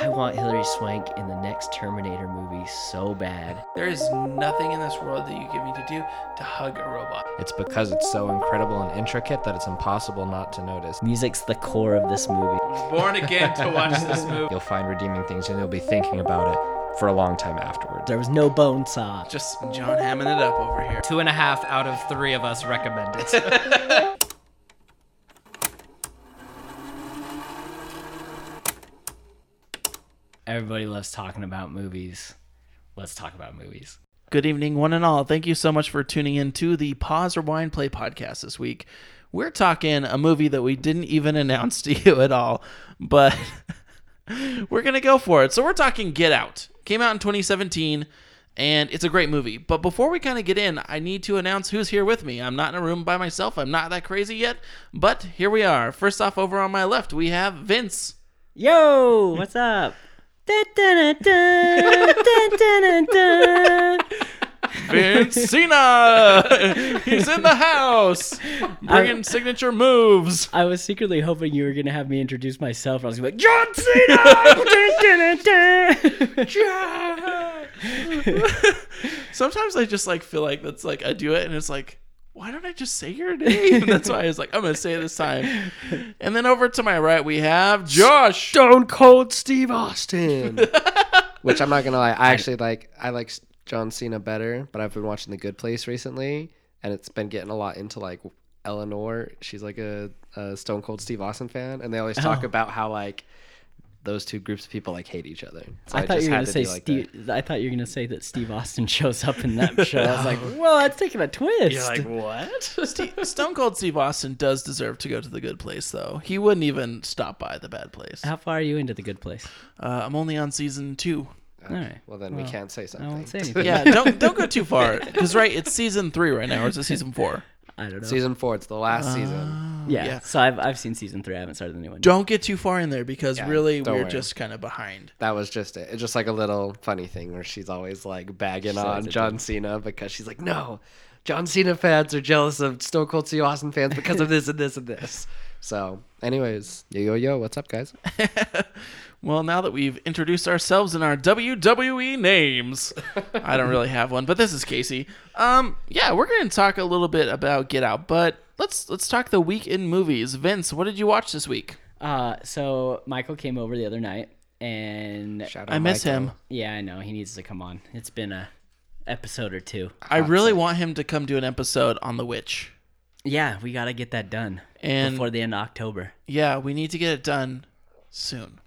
I want Hilary Swank in the next Terminator movie so bad. There is nothing in this world that you give me to do to hug a robot. It's because it's so incredible and intricate that it's impossible not to notice. Music's the core of this movie. I was born again to watch this movie. You'll find redeeming things and you'll be thinking about it for a long time afterwards. There was no bone saw. Just John hamming it up over here. Two and a half out of three of us recommend it. Everybody loves talking about movies. Let's talk about movies. Good evening, one and all. Thank you so much for tuning in to the Pause Rewind Play podcast this week. We're talking a movie that we didn't even announce to you at all, but we're going to go for it. So, we're talking Get Out. Came out in 2017, and it's a great movie. But before we kind of get in, I need to announce who's here with me. I'm not in a room by myself, I'm not that crazy yet, but here we are. First off, over on my left, we have Vince. Yo, what's up? Vince Cena! He's in the house! Bringing signature moves. I was secretly hoping you were gonna have me introduce myself. I was gonna be like, John Cena. Dun. Sometimes I just like feel like that's like I do it and it's like, why don't I just say your name? that's why I was like, I'm gonna say it this time. And then over to my right we have Josh. Stone Cold Steve Austin. Which I'm not gonna lie, I actually like. I like John Cena better, but I've been watching The Good Place recently, and it's been getting a lot into like Eleanor. She's like a, a Stone Cold Steve Austin fan, and they always talk Oh. about how like those two groups of people like hate each other. So I thought you were gonna to say be like that. Steve. I thought you were gonna say that Steve Austin shows up in that show. I was like, well, that's taking a twist. what? Steve, Stone Cold Steve Austin does deserve to go to the good place though. He wouldn't even stop by the bad place. How far are you into the Good Place? Uh, I'm only on season two. All right. Well, then we can't say I something. won't say anything. Yeah, don't don't go too far because right, it's season three right now, or is it season four? I don't know. Season four. It's the last season. Ah. yeah. yeah. So I've I've seen season three. I haven't started the new one. Don't get too far in there because Yeah, really don't we're worry. just kind of behind. That was just it. It's just like a little funny thing where she's always like bagging She's always on a John Cena because she's like, no, John Cena fans are jealous of Stone Cold Steve Austin fans because of this and this and this. So, anyways, yo yo yo, what's up, guys? Well, now that we've introduced ourselves in our WWE names, I don't really have one, but this is Casey. Um, yeah, we're going to talk a little bit about Get Out, but let's let's talk the week in movies. Vince, what did you watch this week? Uh, so Michael came over the other night, and I miss Michael. him. yeah, I know he needs to come on. It's been a episode or two. I really want him to come do an episode on The Witch. Yeah, we gotta get that done And before the end of October. yeah, we need to get it done soon.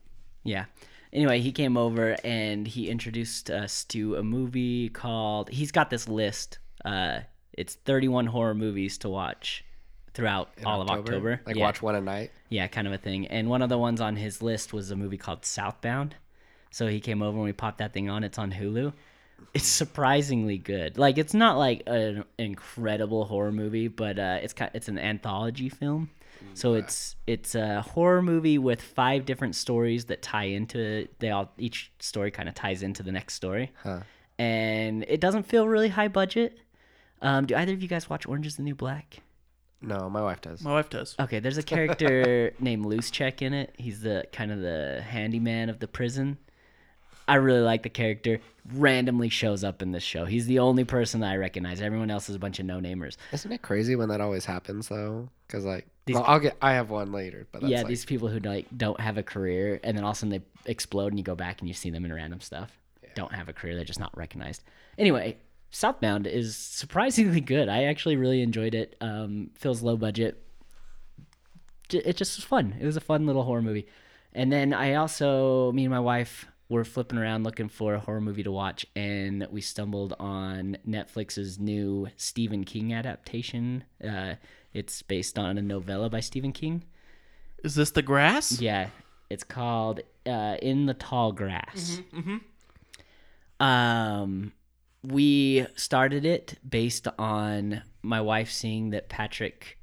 Yeah. Anyway, he came over and he introduced us to a movie called. He's got this list. Uh, it's 31 horror movies to watch throughout all of October. Like yeah. watch one a night. Yeah, kind of a thing. And one of the ones on his list was a movie called Southbound. So he came over and we popped that thing on. It's on Hulu. It's surprisingly good. Like it's not like an incredible horror movie, but uh, it's kind it's an anthology film. So it's it's a horror movie with five different stories that tie into they all each story kind of ties into the next story. Huh. And it doesn't feel really high budget. Um, do either of you guys watch Orange Is the New Black? No, my wife does. My wife does. Okay, there's a character named Luschek in it. He's the kind of the handyman of the prison. I really like the character. Randomly shows up in this show. He's the only person that I recognize. Everyone else is a bunch of no namers. Isn't it crazy when that always happens though? Because like, These- well, I'll get. I have one later, but that's yeah, like, these people who like don't have a career, and then all of a sudden they explode, and you go back and you see them in random stuff. Don't have a career. They're just not recognized. Anyway, Southbound is surprisingly good. I actually really enjoyed it. Um, feels low budget. It just was fun. It was a fun little horror movie. And then I also, me and my wife were flipping around looking for a horror movie to watch, and we stumbled on Netflix's new Stephen King adaptation. Uh, it's based on a novella by Stephen King. Is this The Grass? Yeah, it's called uh, "In the Tall Grass." Um, we started it based on my wife seeing that Patrick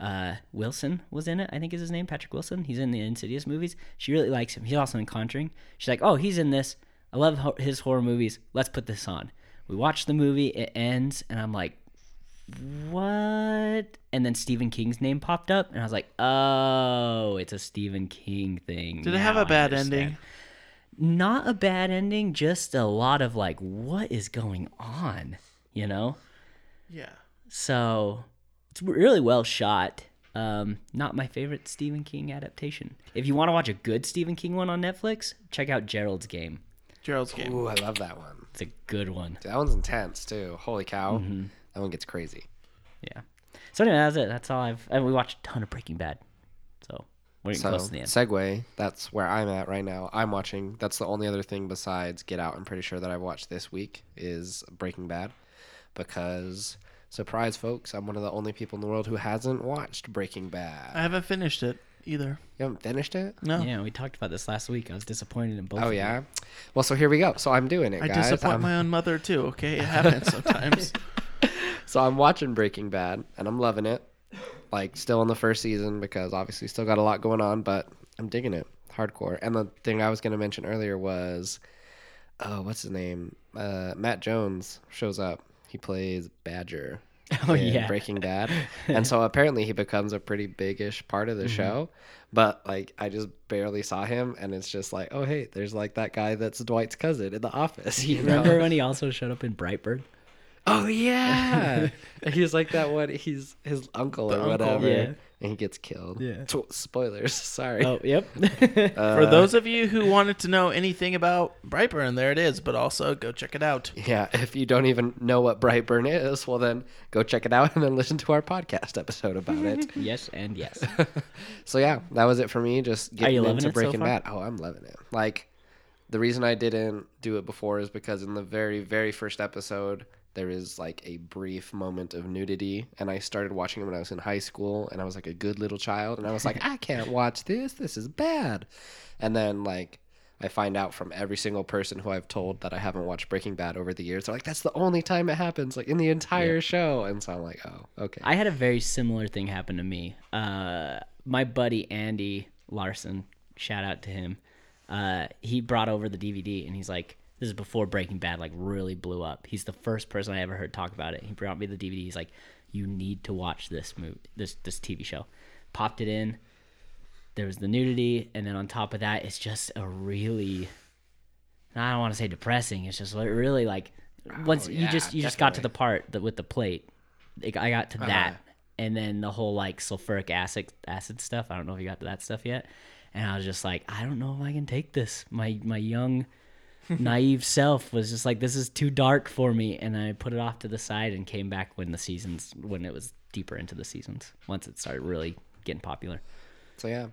uh, Wilson was in it. I think is his name, Patrick Wilson. He's in the Insidious movies. She really likes him. He's also in Conjuring. She's like, "Oh, he's in this. I love his horror movies. Let's put this on." We watch the movie. It ends, and I'm like, what? And then Stephen King's name popped up, and I was like, oh, it's a Stephen King thing. Did it have a bad understand. ending? not a bad ending, just a lot of like, what is going on? You know? Yeah. So it's really well shot. Um, not my favorite Stephen King adaptation. If you want to watch a good Stephen King one on Netflix, check out Gerald's Game. Gerald's game. Ooh, I love that one. It's a good one. That one's intense too. Holy cow, Mm-hmm. That one gets crazy. Yeah. So anyway, that's it. That's all I've. And we watched a ton of Breaking Bad. So we're getting So close to the end. segue. That's where I'm at right now. I'm watching. That's the only other thing besides Get Out. I'm pretty sure that I've watched this week is Breaking Bad, because surprise, folks, I'm one of the only people in the world who hasn't watched Breaking Bad. I haven't finished it either. You haven't finished it? No. Yeah, we talked about this last week. I was disappointed in both. Oh of you. yeah. Well, so here we go. So I'm doing it, I guys. disappoint I'm- my own mother too. Okay, it happens sometimes. So I'm watching Breaking Bad and I'm loving it. Like still in the first season because obviously still got a lot going on, but I'm digging it hardcore. And the thing I was going to mention earlier was, oh, what's his name? Uh, Matt Jones shows up. He plays Badger. Oh, in yeah. Breaking Bad, and so apparently he becomes a pretty bigish part of the Mm-hmm. show. But like, I just barely saw him, and it's just like, oh hey, there's like that guy that's Dwight's cousin in the office. You know? Remember when he also showed up in Brightburn? Oh yeah, he's like that one. He's his uncle The or uncle, whatever, yeah. and he gets killed. Yeah. Tw- Spoilers. Sorry. Oh, yep. For uh, those of you who wanted to know anything about Brightburn, there it is. But also go check it out. Yeah. If you don't even know what Brightburn is, well then go check it out and then listen to our podcast episode about it. yes and yes. so yeah, that was it for me. Just getting you loving into it so Breaking far? Bad. Oh, I'm loving it. Like the reason I didn't do it before is because in the very very first episode there is like a brief moment of nudity and I started watching it when I was in high school and I was like a good little child and I was like I can't watch this. This is bad. And then like I find out from every single person who I've told that I haven't watched Breaking Bad over the years. They're like, that's the only time it happens, like in the entire show. And so I'm like, oh, okay. I had a very similar thing happen to me. Uh, my buddy Andy Larson, shout out to him. Uh, he brought over the DVD and he's like, "This is before Breaking Bad like really blew up." He's the first person I ever heard talk about it. He brought me the DVD. He's like, "You need to watch this movie, this this TV show." Popped it in. There was the nudity, and then on top of that, it's just a really I don't want to say depressing. It's just really like oh, once you yeah, just you just got to the part that with the plate. Like, I got to uh-huh. that, and then the whole like sulfuric acid acid stuff. I don't know if you got to that stuff yet. And I was just like, I don't know if I can take this. My my young naive self was just like, this is too dark for me, and I put it off to the side and came back when the seasons when it was deeper into the seasons once it started really getting popular. So yeah,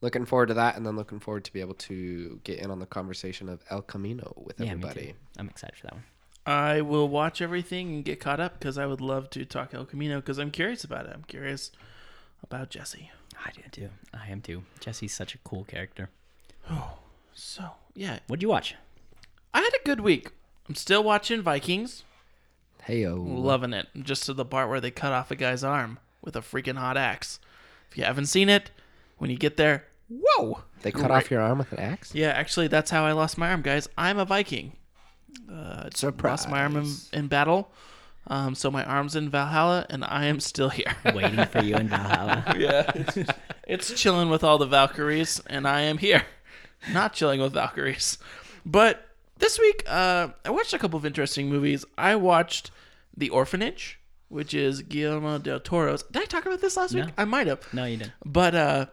looking forward to that, and then looking forward to be able to get in on the conversation of El Camino with Yeah, everybody. I'm excited for that one. I will watch everything and get caught up because I would love to talk El Camino because I'm curious about it. I'm curious about Jesse. I do too. I am too. Jesse's such a cool character. So yeah, What'd you watch? I had a good week. I'm still watching Vikings. Hey yo, Loving it. Just to the part where they cut off a guy's arm with a freaking hot axe. If you haven't seen it, when you get there, whoa! they cut off your arm with an axe. Yeah, actually, that's how I lost my arm, guys. I'm a Viking. Uh, Lost my arm in, in battle. Um, so my arm's in Valhalla, and I am still here. Waiting for you in Valhalla. yeah, it's chilling with all the Valkyries, and I am here, not chilling with Valkyries. But this week, uh, I watched a couple of interesting movies. I watched The Orphanage, which is Guillermo del Toro's. Did I talk about this last No. week? I might have. No, you didn't. But uh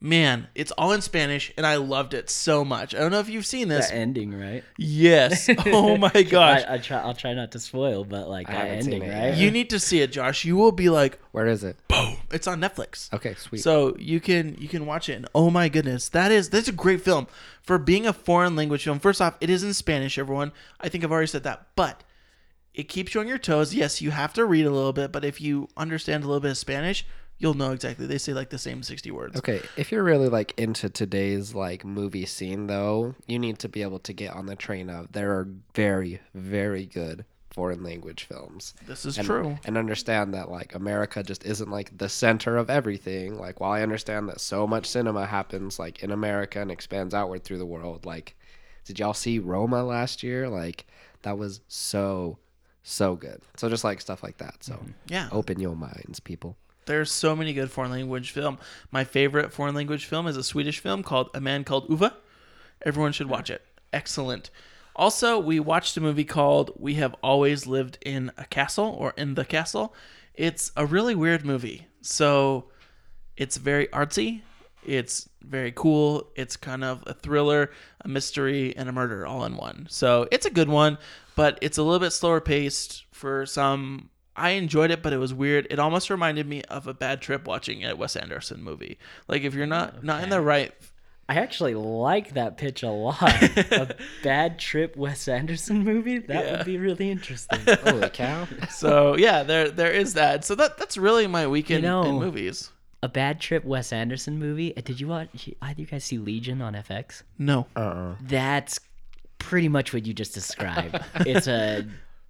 man, it's all in Spanish and I loved it so much. I don't know if you've seen this. The ending, right? Yes. Oh my gosh. I, I try. I'll try not to spoil, but like I that haven't seen ending, it right? You need to see it, Josh. You will be like, Where is it? boom. It's on Netflix. Okay, sweet. So you can you can watch it and oh my goodness, that is that's a great film. For being a foreign language film, first off, it is in Spanish, everyone. I think I've already said that. But it keeps you on your toes. Yes, you have to read a little bit, but if you understand a little bit of Spanish, you'll know exactly. They say like the same 60 words. Okay, if you're really like into today's like movie scene though, you need to be able to get on the train of there are very very good foreign language films. This is and, true. And understand that like America just isn't like the center of everything. Like while I understand that so much cinema happens like in America and expands outward through the world, like did y'all see Roma last year? Like that was so so good. So just like stuff like that. So mm-hmm. Yeah. open your minds, people. There's so many good foreign language film. My favorite foreign language film is a Swedish film called A Man Called Ove. Everyone should watch it. Excellent. Also, we watched a movie called We Have Always Lived in a Castle or in the Castle. It's a really weird movie. So it's very artsy. It's very cool. It's kind of a thriller, a mystery, and a murder all in one. So it's a good one, but it's a little bit slower paced for some. I enjoyed it, but it was weird. It almost reminded me of a bad trip watching a Wes Anderson movie. Like if you're not not in the right I actually like that pitch a lot. a bad trip Wes Anderson movie? That Yeah. would be really interesting. Holy cow! so yeah, there there is that. So that that's really my weekend You know- in movies. a bad trip Wes Anderson movie. Uh, Did you watch either you guys see Legion on FX? No. Uh-uh. That's pretty much what you just described. it's a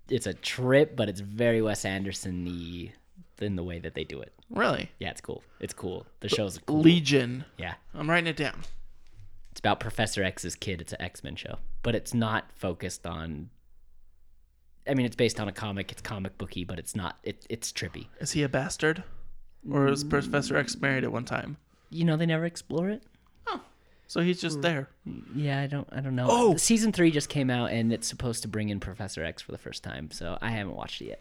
it's a trip, but it's very Wes Anderson-y in the way that they do it. Really? Yeah, it's cool. It's cool. The show's cool. Legion. yeah. I'm writing it down. It's about Professor X's kid. It's an X Men show, but it's not focused on. I mean, it's based on a comic. It's comic booky, but it's not. It, it's trippy. Is he a bastard? Or is Professor X married at one time? You know, they never explore it. So he's just there. Yeah, I don't. I don't know. Oh! season three just came out, and it's supposed to bring in Professor X for the first time. So I haven't watched it yet.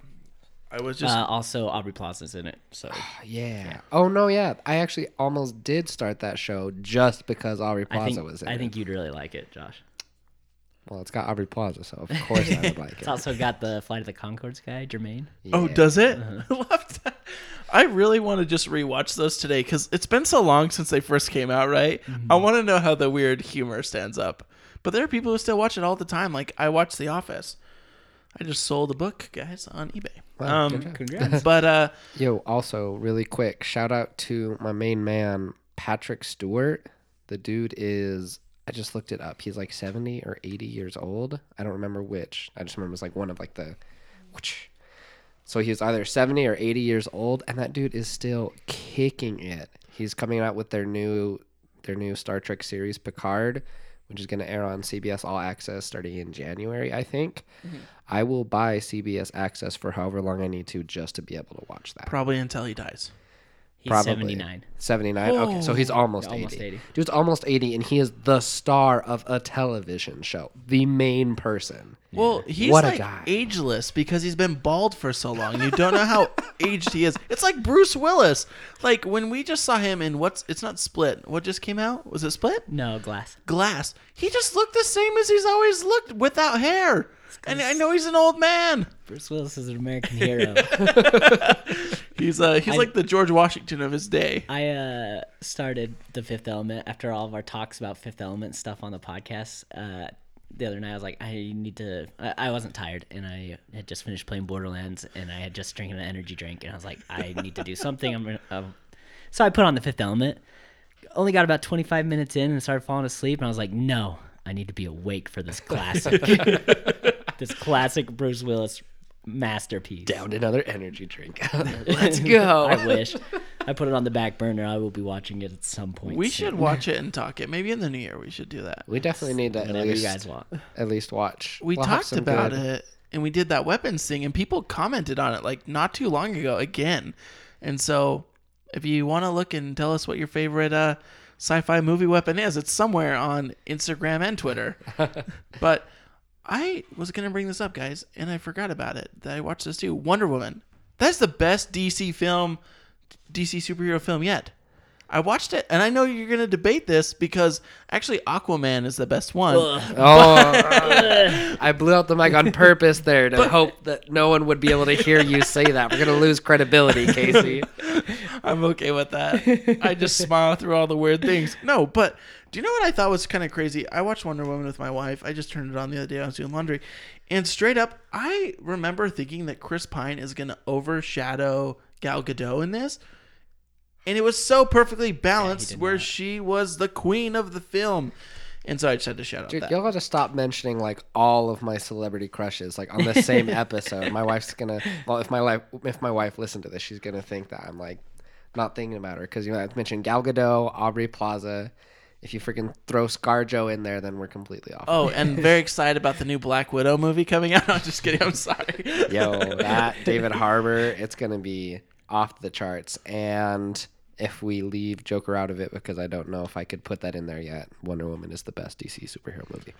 I was just Uh, also, Aubrey Plaza's in it. So Yeah. Oh no, yeah. I actually almost did start that show just because Aubrey I Plaza think was in it. I it. think you'd really like it, Josh. Well, it's got Aubrey Plaza, so of course I would like it. It's it. also got the Flight of the Conchords guy, Jermaine. Oh, does it? Uh-huh. I love that. I really want to just rewatch those today because it's been so long since they first came out, right? Mm-hmm. I want to know how the weird humor stands up. But there are people who still watch it all the time. Like I watch The Office. I just sold a book, guys, on eBay. Wow, um. Congrats. but uh, Yo, also really quick, shout out to my main man, Patrick Stewart. The dude is I just looked it up. He's like 70 or 80 years old. I don't remember which. I just remember it was like one of like the which so he was either 70 or 80 years old and that dude is still kicking it. He's coming out with their new their new Star Trek series Picard, which is going to air on CBS All Access starting in January, I think. Mm-hmm. I will buy CBS Access for however long I need to just to be able to watch that. probably until he dies. He's Probably. 79. 79. Okay, so oh. he's almost, Almost 80. 80. Dude's almost 80 and he is the star of a television show. The main person. Well, he's What a like guy. ageless because he's been bald for so long. You don't know how aged he is. It's like Bruce Willis. Like when we just saw him in what's it's not Split. What just came out? Was it Split? No, Glass. Glass. He just looked the same as he's always looked without hair. And I know he's an old man. Bruce Willis is an American hero. He's uh he's I- like the George Washington of his day. I uh, started the Fifth Element after all of our talks about Fifth Element stuff on the podcast. Uh, the other night, I was like, I need to. I, I wasn't tired, and I had just finished playing Borderlands, and I had just drinking an energy drink, and I was like, I need to do something. I'm gonna. Um, so I put on the Fifth Element. Only got about 25 minutes in and started falling asleep, and I was like, no, I need to be awake for this classic, this classic Bruce Willis masterpiece. Down another energy drink. Let's go. I wish. I put it on the back burner. I will be watching it at some point. We soon. should watch it and talk it. Maybe in the new year we should do that. we definitely need to at least, you guys want. at least watch. We We'll talked about good- it and we did that weapons thing and people commented on it like not too long ago again. And so if you want to look and tell us what your favorite uh, sci-fi movie weapon is, it's somewhere on Instagram and Twitter. but I was going to bring this up, guys, and I forgot about it. That I watched this too. Wonder Woman. That's the best DC film, DC superhero film yet. I watched it, and I know you're going to debate this because actually Aquaman is the best one. Oh, I blew out the mic on purpose there to hope that no one would be able to hear you say that. We're gonna lose credibility, Casey. I'm okay with that. I just smile through all the weird things. No, but do you know what I thought was kind of crazy? I watched Wonder Woman with my wife. I just turned it on the other day. I was doing laundry. And straight up, I remember thinking that Chris Pine is going to overshadow Gal Gadot in this. And it was so perfectly balanced did where not. she was the queen of the film. And so I just had to shout out Dude, that. y'all got to stop mentioning like all of my celebrity crushes like on the same episode. My wife's gonna well, if my life if my wife listened to this, she's gonna think that I'm like not thinking about her because you know I mentioned Gal Gadot, Aubrey Plaza. If you freaking throw ScarJo in there, then we're completely off. Oh, and very excited about the new Black Widow movie coming out. I'm just kidding. I'm sorry. Yo, that David Harbour, it's gonna be off the charts. And if we leave Joker out of it, because I don't know if I could put that in there yet, Wonder Woman is the best DC superhero movie.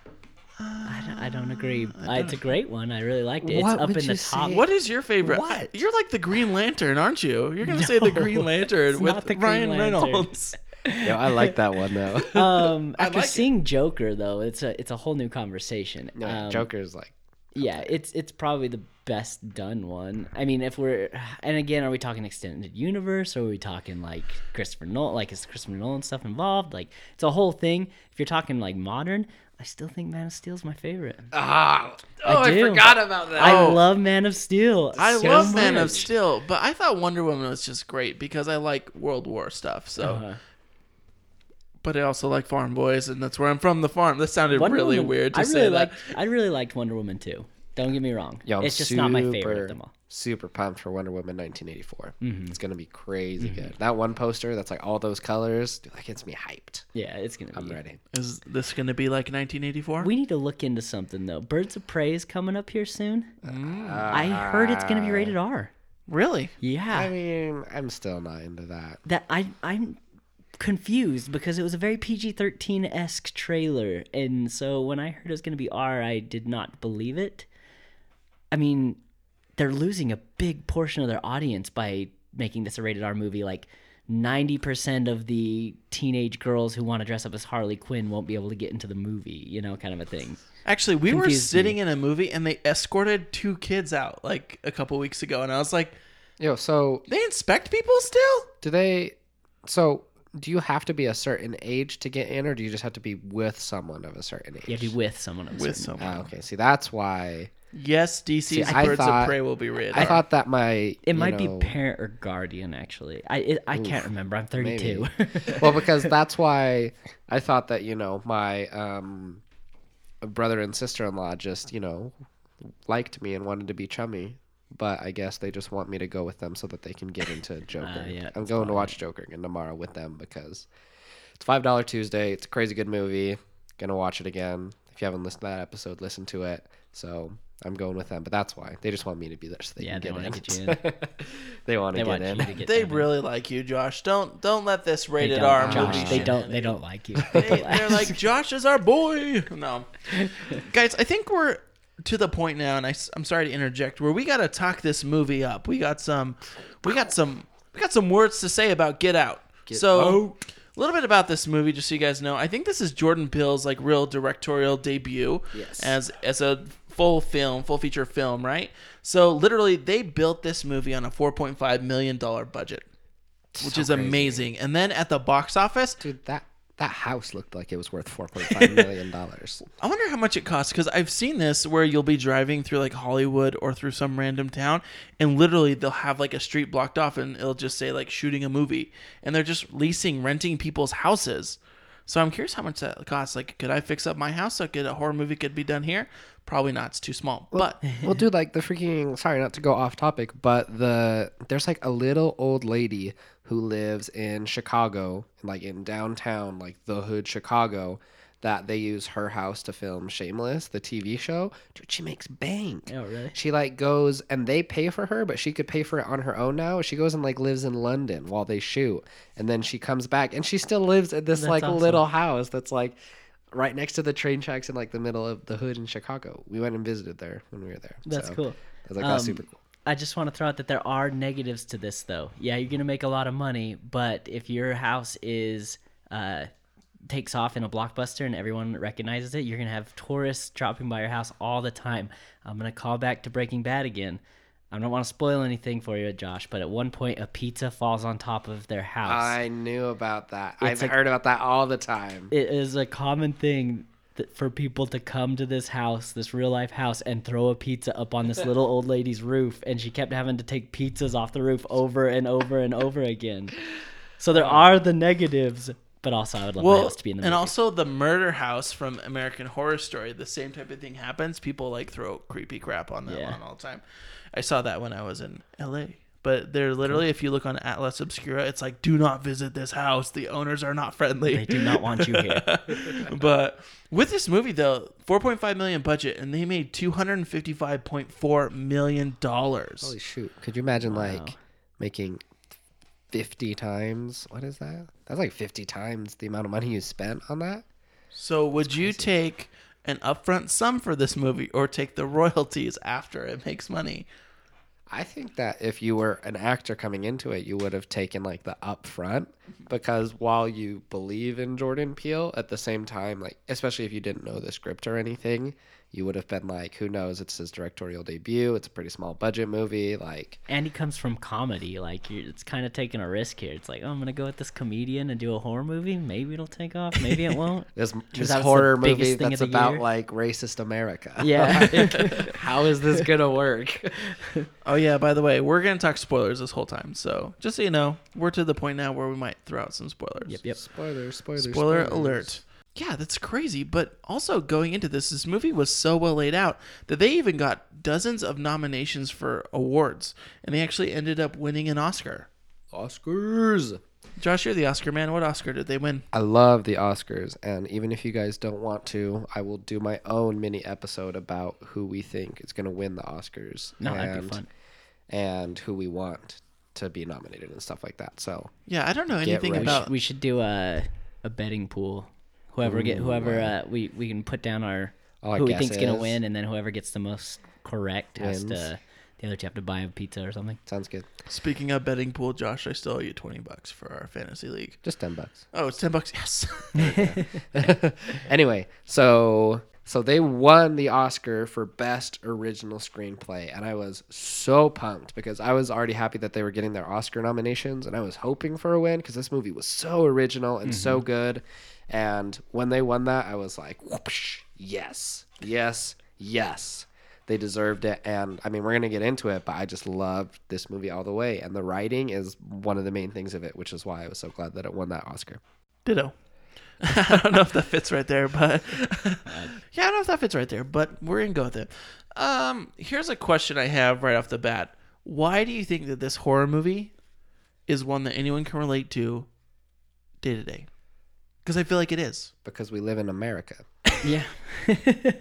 I don't, I don't agree. Uh, it's a great one. I really liked it. It's What up would in the you top. say? What is your favorite? What? You're like the Green Lantern, aren't you? You're gonna say the Green Lantern with Green Ryan Lantern. Reynolds. Yo, I like that one though. Um, after like it. seeing Joker though, it's a it's a whole new conversation. no, Um, Joker's like Yeah, it's it's probably the best done one. I mean, if we're and again, are we talking extended universe or are we talking like Christopher Nolan? Like is Christopher Nolan stuff involved? Like it's a whole thing. If you're talking like modern, I still think Man of Steel is my favorite. ah. Oh, I, do. forgot about that. I Oh. love Man of Steel. I so love Man of. Steel, but I thought Wonder Woman was just great because I like World War stuff. So, Uh-huh. But I also like Farm Boys, and that's where I'm from. The farm. That sounded Wonder really Woman- weird to I say really that. liked I really liked Wonder Woman too. Don't get me wrong. Yo, I'm it's just not my favorite of them all. Super pumped for Wonder Woman 1984. Mm-hmm. It's gonna be crazy good. That one poster that's like all those colors, dude, that gets me hyped. Yeah, it's gonna be. I'm ready. Is this going to be like 1984? We need to look into something though. Birds of Prey is coming up here soon. Mm. I heard it's gonna be rated R. really? Yeah. I mean, I'm still not into that. that I I'm confused because it was a very PG-13 esque trailer, and so when I heard it was going to be R, I did not believe it. I mean, they're losing a big portion of their audience by making this a rated R movie. Like. 90% of the teenage girls who want to dress up as Harley Quinn won't be able to get into the movie, you know, kind of a thing. Actually, we were sitting me. in a movie and they escorted two kids out like a couple weeks ago, and I was like, Yo, so they inspect people still? do they? So do you have to be a certain age to get in, or do you just have to be with someone of a certain age? You have to be with someone. Of a With certain- someone. Ah, okay, see, that's why Yes, DC's I Birds thought- of Prey will be rated. I R. thought that my It you might know- be parent or guardian, actually. I it, I can't remember. I'm 32. well, because that's why I thought that you know my um, brother and sister in law just you know liked me and wanted to be chummy, but I guess they just want me to go with them so that they can get into Joker. Uh, yeah, I'm that's going to fine. watch Joker again tomorrow with them because it's five dollar Tuesday. It's a crazy good movie. Gonna watch it again. If you haven't listened to that episode, listen to it. So I'm going with them, but that's why they just want me to be there so they Yeah, they can wanna get get in. they want to get in. get they them in. really like you, Josh. Don't don't let this rated R Josh, movie. They don't. They don't like you. They, they're like Josh is our boy. No, guys, I think we're to the point now, and I, am sorry to interject, where we got to talk this movie up. We got some, we got some, we got some words to say about Get Out. so, a little bit about this movie, just so you guys know. I think this is Jordan Peele's like real directorial debut Yes. as as a full film, full feature film, right? So, literally, they built this movie on a 4.5 million dollar budget, which So is crazy. amazing. And then at the box office, Dude, that that house looked like it was worth 4.5 million dollars. I wonder how much it costs because I've seen this where you'll be driving through like Hollywood or through some random town, and literally they'll have like a street blocked off, and it'll just say like shooting a movie, and they're just leasing, renting people's houses. So I'm curious how much that costs. Like, could I fix up my house so could a horror movie could be done here? Probably not. It's too small. But well, dude, like the freaking sorry, not to go off topic, but the there's like a little old lady who lives in Chicago, like in downtown, like the hood Chicago, that they use her house to film Shameless, the TV show. Dude, she makes bank. Oh, really? She like goes and they pay for her, but she could pay for it on her own now. She goes and like lives in London while they shoot, and then she comes back and she still lives at this That's like awesome. little house that's like right next to the train tracks in like the middle of the hood in Chicago. We went and visited there when we were there. That's So, cool. I was like, that's Um, super cool. I just want to throw out that there are negatives to this, though. Yeah, you're gonna make a lot of money, but if your house is uh, takes off in a blockbuster and everyone recognizes it, you're gonna have tourists dropping by your house all the time. I'm gonna call back to Breaking Bad again. I don't want to spoil anything for you, Josh, but at one point a pizza falls on top of their house. I knew about that. It's I've like- heard about that all the time. it is a common thing that for people to come to this house, this real life house, and throw a pizza up on this little old lady's roof, and she kept having to take pizzas off the roof over and over and over again. So there uh. are the negatives, but also I would love my well, house to be in the and also the murder house from American Horror Story. The same type of thing happens. People like throw creepy crap on that Yeah. one all the time. I saw that when I was in L.A. But they're literally, if you look on Atlas Obscura, it's like, do not visit this house. The owners are not friendly. they do not want you here. but with this movie though, 4.5 million budget, and they made 255.4 million dollars. Holy shoot! Could you imagine like making 50 times. What is that? That's like 50 times the amount of money you spent on that. So would you take an upfront sum for this movie or take the royalties after it makes money? I think that if you were an actor coming into it, you would have taken like the upfront mm-hmm. because while you believe in Jordan Peele, at the same time, like especially if you didn't know the script or anything, you would have been like, who knows? It's his directorial debut. It's a pretty small budget movie. Like, And he comes from comedy. Like you're, it's kind of taking a risk here. It's like, oh, I'm gonna go with this comedian and do a horror movie. Maybe it'll take off. Maybe it won't. this, this out it's the horror movie that's about year. like racist America. Yeah. How is this gonna work? Oh yeah, by the way, we're gonna talk spoilers this whole time. So just so you know, we're to the point now where we might throw out some spoilers. yep. Yep. Spoiler, spoiler, Spoiler alert. Yeah, that's crazy. But also going into this, this movie was so well laid out that they even got dozens of nominations for awards, and they actually ended up winning an Oscar. Oscars. Josh, you're the Oscar man. What Oscar did they win? I love the Oscars, and even if you guys don't want to, I will do my own mini episode about who we think is going to win the Oscars. No, and, that'd be fun. And who we want to be nominated and stuff like that. So Yeah, I don't know anything ready. about. We should do a a betting pool. Whoever get whoever uh, we we can put down our All who we think's gonna win, and then whoever gets the most correct has Wins. to. The other two have to buy a pizza or something. sounds good. Speaking of betting pool, Josh, I still owe you twenty bucks for our fantasy league. Just ten bucks. Oh, it's ten bucks. Yes. anyway, so so they won the Oscar for best original screenplay, and I was so pumped because I was already happy that they were getting their Oscar nominations, and I was hoping for a win because this movie was so original and so good. And when they won that, I was like, whoosh, yes, yes, yes. They deserved it, and I mean, we're gonna get into it, but I just loved this movie all the way, and the writing is one of the main things of it, which is why I was so glad that it won that Oscar. Ditto. I don't know if that fits right there, but yeah, I don't know if that fits right there, but we're gonna go with it. Um, here's a question I have right off the bat: Why do you think that this horror movie is one that anyone can relate to day to day? Because I feel like it is. Because we live in America. Yeah.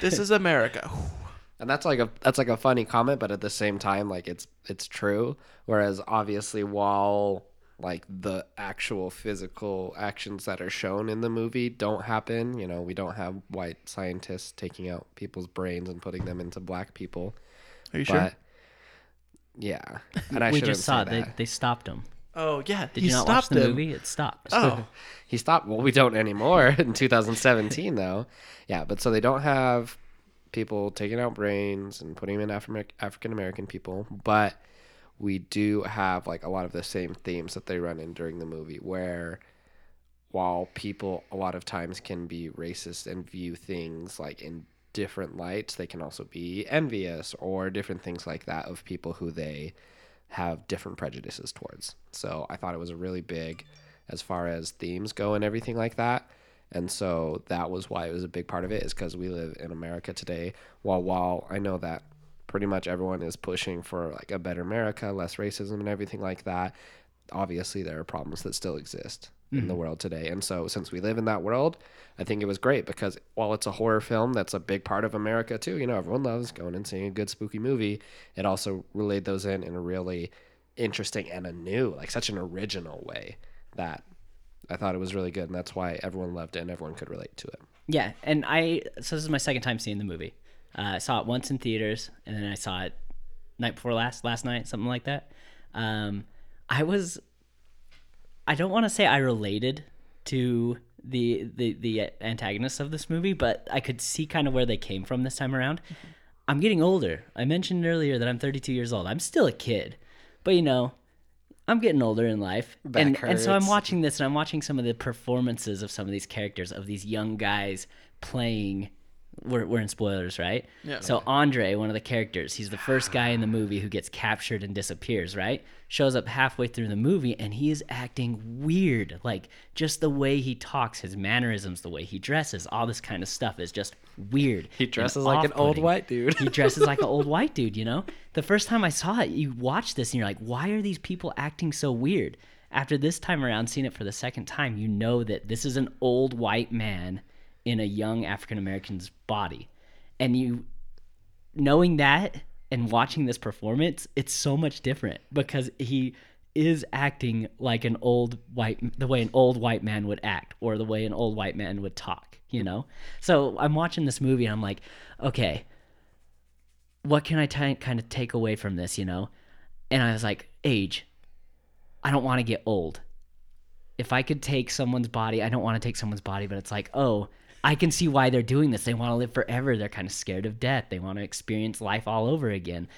This is America. And that's like a that's like a funny comment, but at the same time, like it's it's true. Whereas obviously, while like the actual physical actions that are shown in the movie don't happen, you know, we don't have white scientists taking out people's brains and putting them into black people. Are you sure? Yeah, and I we just saw it. They, that. they stopped him. Oh yeah, Did he you not watch the him. movie? It stopped. Oh, He stopped. Well, we don't anymore in 2017, though. Yeah, but so they don't have people taking out brains and putting them in Afri- African American people, but we do have like a lot of the same themes that they run in during the movie, where while people a lot of times can be racist and view things like in different lights, they can also be envious or different things like that of people who they have different prejudices towards. So I thought it was a really big as far as themes go and everything like that. And so that was why it was a big part of it is because we live in America today. While while I know that pretty much everyone is pushing for like a better America, less racism and everything like that, obviously there are problems that still exist in the world today. And so since we live in that world, I think it was great because while it's a horror film that's a big part of America too, you know, everyone loves going and seeing a good spooky movie. It also relayed those in in a really interesting and a new, like such an original way that I thought it was really good and that's why everyone loved it and everyone could relate to it. Yeah, and I so this is my second time seeing the movie. Uh, I saw it once in theaters, and then I saw it night before last, last night, something like that. Um, I was, I don't want to say I related to the the the antagonists of this movie, but I could see kind of where they came from this time around. Mm-hmm. I'm getting older. I mentioned earlier that I'm 32 years old. I'm still a kid, but you know, I'm getting older in life, Back and and so I'm watching this, and I'm watching some of the performances of some of these characters of these young guys playing. We're, we're in spoilers, right? Yeah. So Andre, one of the characters, he's the first guy in the movie who gets captured and disappears, right? Shows up halfway through the movie and he is acting weird. Like just the way he talks, his mannerisms, the way he dresses, all this kind of stuff is just weird. He dresses like an old white dude. he dresses like an old white dude, you know? The first time I saw it, you watch this and you're like, why are these people acting so weird? After this time around, seeing it for the second time, you know that this is an old white man in a young African American's body. And you, knowing that and watching this performance, it's so much different because he is acting like an old white the way an old white man would act or the way an old white man would talk you know? So i'm watching this movie and i'm like okay what can i t- kind of take away from this you know? And i was like age i don't want to get old. If i could take someone's body i don't want to take someone's body but it's like oh i can see why they're doing this. They want to live forever. They're kind of scared of death. They want to experience life all over again.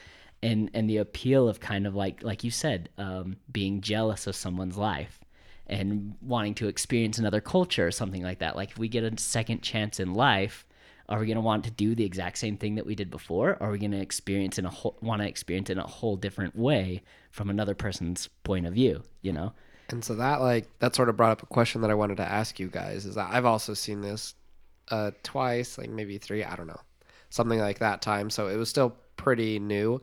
And and the appeal of kind of like like you said um, being jealous of someone's life and wanting to experience another culture or something like that. Like if we get a second chance in life are we going to want to do the exact same thing that we did before? Or are we going to experience in a whole want to experience in a whole different way from another person's point of view you know? And so that like that sort of brought up a question that I wanted to ask you guys is that I've also seen this uh twice, like maybe three, I don't know. Something like that time. So it was still pretty new.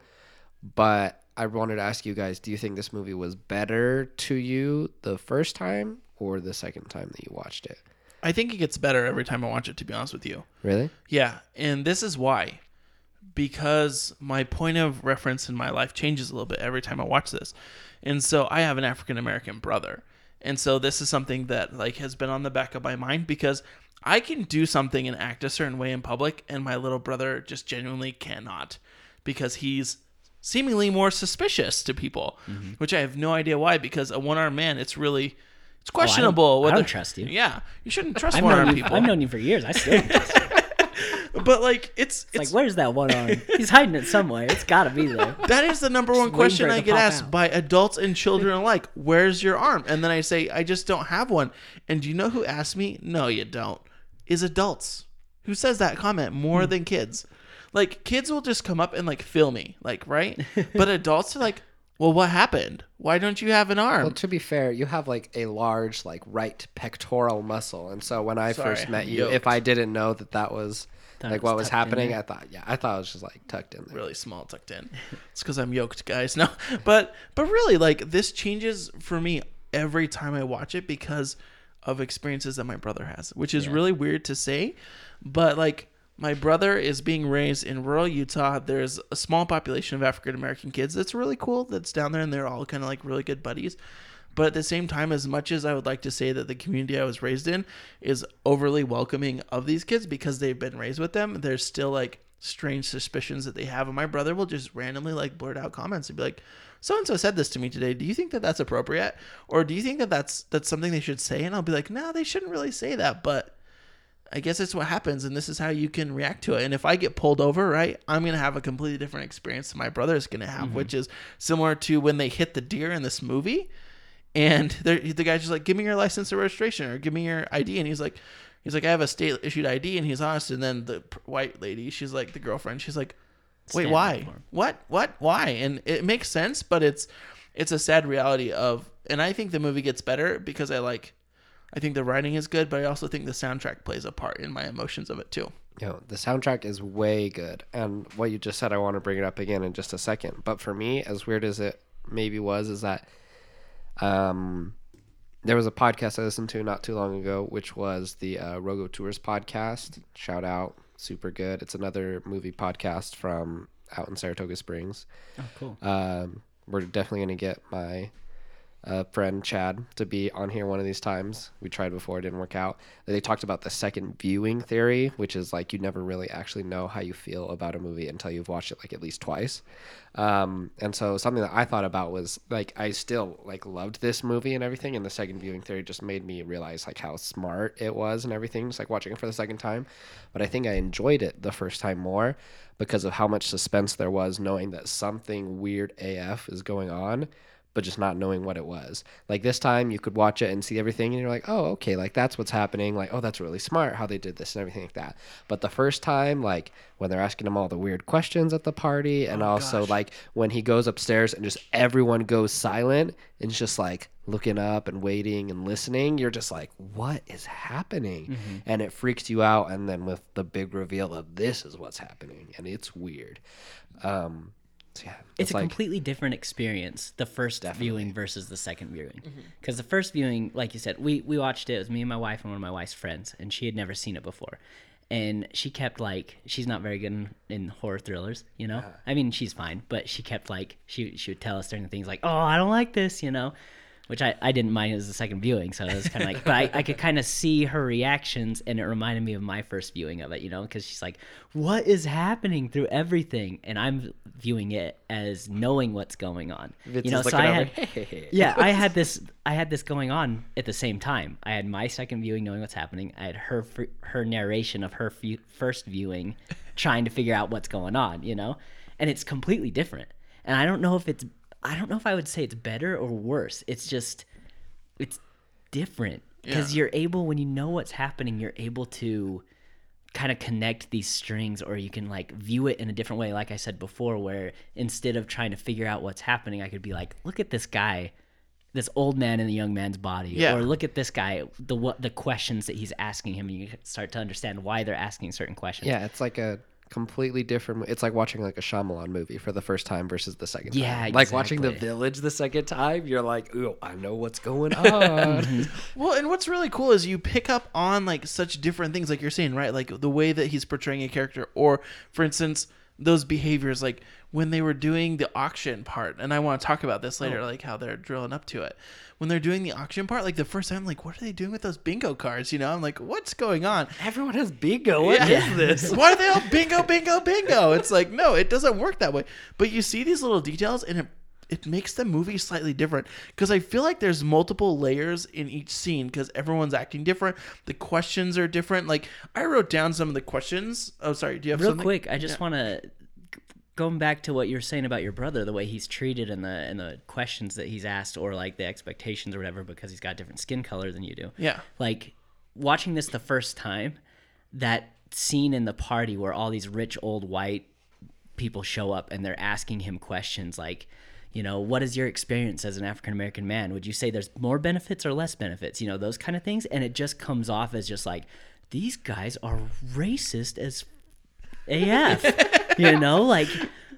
But I wanted to ask you guys, do you think this movie was better to you the first time or the second time that you watched it? I think it gets better every time I watch it. To be honest with you, Really? yeah, and this is why, because my point of reference in my life changes a little bit every time I watch this, and so I have an African American brother, and so this is something that like has been on the back of my mind because I can do something and act a certain way in public, and my little brother just genuinely cannot because he's seemingly more suspicious to people, mm-hmm. which I have no idea why. Because a one-armed man, it's really it's oh, questionable. Oh, I don't whether, trust you. Yeah, you shouldn't trust one-armed people. I've known you for years. I still don't trust you. But like it's It's it's like, where's that one arm? He's hiding it somewhere. It's got to be there. that is the number one question I get asked out. by adults and children alike. Where's your arm? And then I say, I just don't have one. And do you know who asked me? No, you don't. Is adults. Who says that comment more Hmm. than kids? Like kids will just come up and like fill me, like right? but adults are like, well, what happened? Why don't you have an arm? Well, to be fair, you have like a large like right pectoral muscle, and so when I Sorry, first met I'm you, if. I didn't know that that was Thought like it what was was happening. I thought yeah, I thought it was just like tucked in there. really small tucked in. It's because I'm yoked, guys. No, but but really, like this changes for me every time I watch it because of experiences that my brother has, which is really weird to say, but like my brother is being raised in rural Utah. There's a small population of African American kids. That's really cool. That's down there, and they're all kind of like really good buddies. But at the same time, as much as I would like to say that the community I was raised in is overly welcoming of these kids because they've been raised with them, there's still like strange suspicions that they have. And my brother will just randomly like blurt out comments and be like, "So and so said this to me today. Do you think that that's appropriate, or do you think that that's that's something they should say?" And I'll be like, "No, they shouldn't really say that, but." I guess it's what happens, and this is how you can react to it. And if I get pulled over, right, I'm gonna have a completely different experience than my brother is gonna have, mm-hmm. which is similar to when they hit the deer in this movie, and the guy's just like, "Give me your license or registration, or give me your ID," and he's like, "He's like, I have a state issued ID," and he's honest. And then the white lady, she's like the girlfriend, she's like, "Wait, Stand why? up for him. What? What? Why?" And it makes sense, but it's it's a sad reality of, and I think the movie gets better because I like. I think the writing is good, but I also think the soundtrack plays a part in my emotions of it too. You know, the soundtrack is way good. And what you just said, I want to bring it up again in just a second. But for me, as weird as it maybe was, is that um, there was a podcast I listened to not too long ago, which was the uh, Rogo Tours podcast. Shout out, super good. It's another movie podcast from out in Saratoga Springs. Oh, cool. Um, we're definitely going to get my uh, friend Chad to be on here one of these times. We tried before, it didn't work out. They talked about the second viewing theory, which is like you never really actually know how you feel about a movie until you've watched it like at least twice. Um, and so something that I thought about was like I still like loved this movie and everything, and the second viewing theory just made me realize like how smart it was and everything. Just like watching it for the second time, but I think I enjoyed it the first time more because of how much suspense there was, knowing that something weird AF is going on but just not knowing what it was. Like this time, you could watch it and see everything, and you're like, oh, okay, like that's what's happening. Like, oh, that's really smart how they did this and everything like that. But the first time, like when they're asking him all the weird questions at the party, and also gosh. like when he goes upstairs and just everyone goes silent and it's just like looking up and waiting and listening, you're just like, what is happening? And it freaks you out. And then with the big reveal of this is what's happening, and it's weird. Um, so yeah, it's a like, completely different experience the first viewing versus the second viewing. Because the first viewing like you said we we watched it it was me and my wife and one of my wife's friends and she had never seen it before. And she kept like she's not very good in, in horror thrillers, you know. I mean, she's fine, but she kept like she she would tell us certain things like, "Oh, I don't like this," you know, which I, I didn't mind as a second viewing, so it was kind of like, but I, I could kind of see her reactions, and it reminded me of my first viewing of it, you know, because she's like, "What is happening through everything?" and I'm viewing it as knowing what's going on, Vince you know. So I had, "Hey." yeah, I had this I had this going on at the same time. I had my second viewing, knowing what's happening. I had her her narration of her fu- first viewing, trying to figure out what's going on, you know, and it's completely different. And I don't know if it's I don't know if I would say it's better or worse. It's just it's different because Yeah. you're able when you know what's happening, you're able to kind of connect these strings or you can like view it in a different way like i said before where instead of trying to figure out what's happening i could be like look at this guy this old man in the young man's body Yeah. or look at this guy the what the questions that he's asking him and you start to understand why they're asking certain questions Yeah, it's like a completely different. It's like watching like a Shyamalan movie for the first time versus the second Yeah, time. Like watching The. Village the second time, you're like, ooh, I know what's going on. Mm-hmm. Well, and what's really cool is you pick up on like such different things, like you're saying, right? Like the way that he's portraying a character, or for instance, those behaviors, like when they were doing the auction part. And I want to talk about this later, oh. like how they're drilling up to it. When they're doing the auction part, like the first time, I'm like, what are they doing with those bingo cards? You know, I'm like, what's going on? Everyone has bingo. What is Yeah. this? Why are they all bingo, bingo, bingo? It's like, no, it doesn't work that way. But you see these little details and it it makes the movie slightly different because I feel like there's multiple layers in each scene because everyone's acting different. The questions are different. Like I wrote down some of the questions. Oh, sorry. Do you have real something? quick i just want to going back to what you were saying about your brother the way he's treated and the and the questions that he's asked or like the expectations or whatever because he's got different skin color than you do. Yeah. like watching this the first time that scene in the party where all these rich old white people show up and they're asking him questions like you know what is your experience as an african american man? Would you say there's more benefits or less benefits? You know those kind of things. And it just comes off as just like these guys are racist as af you know like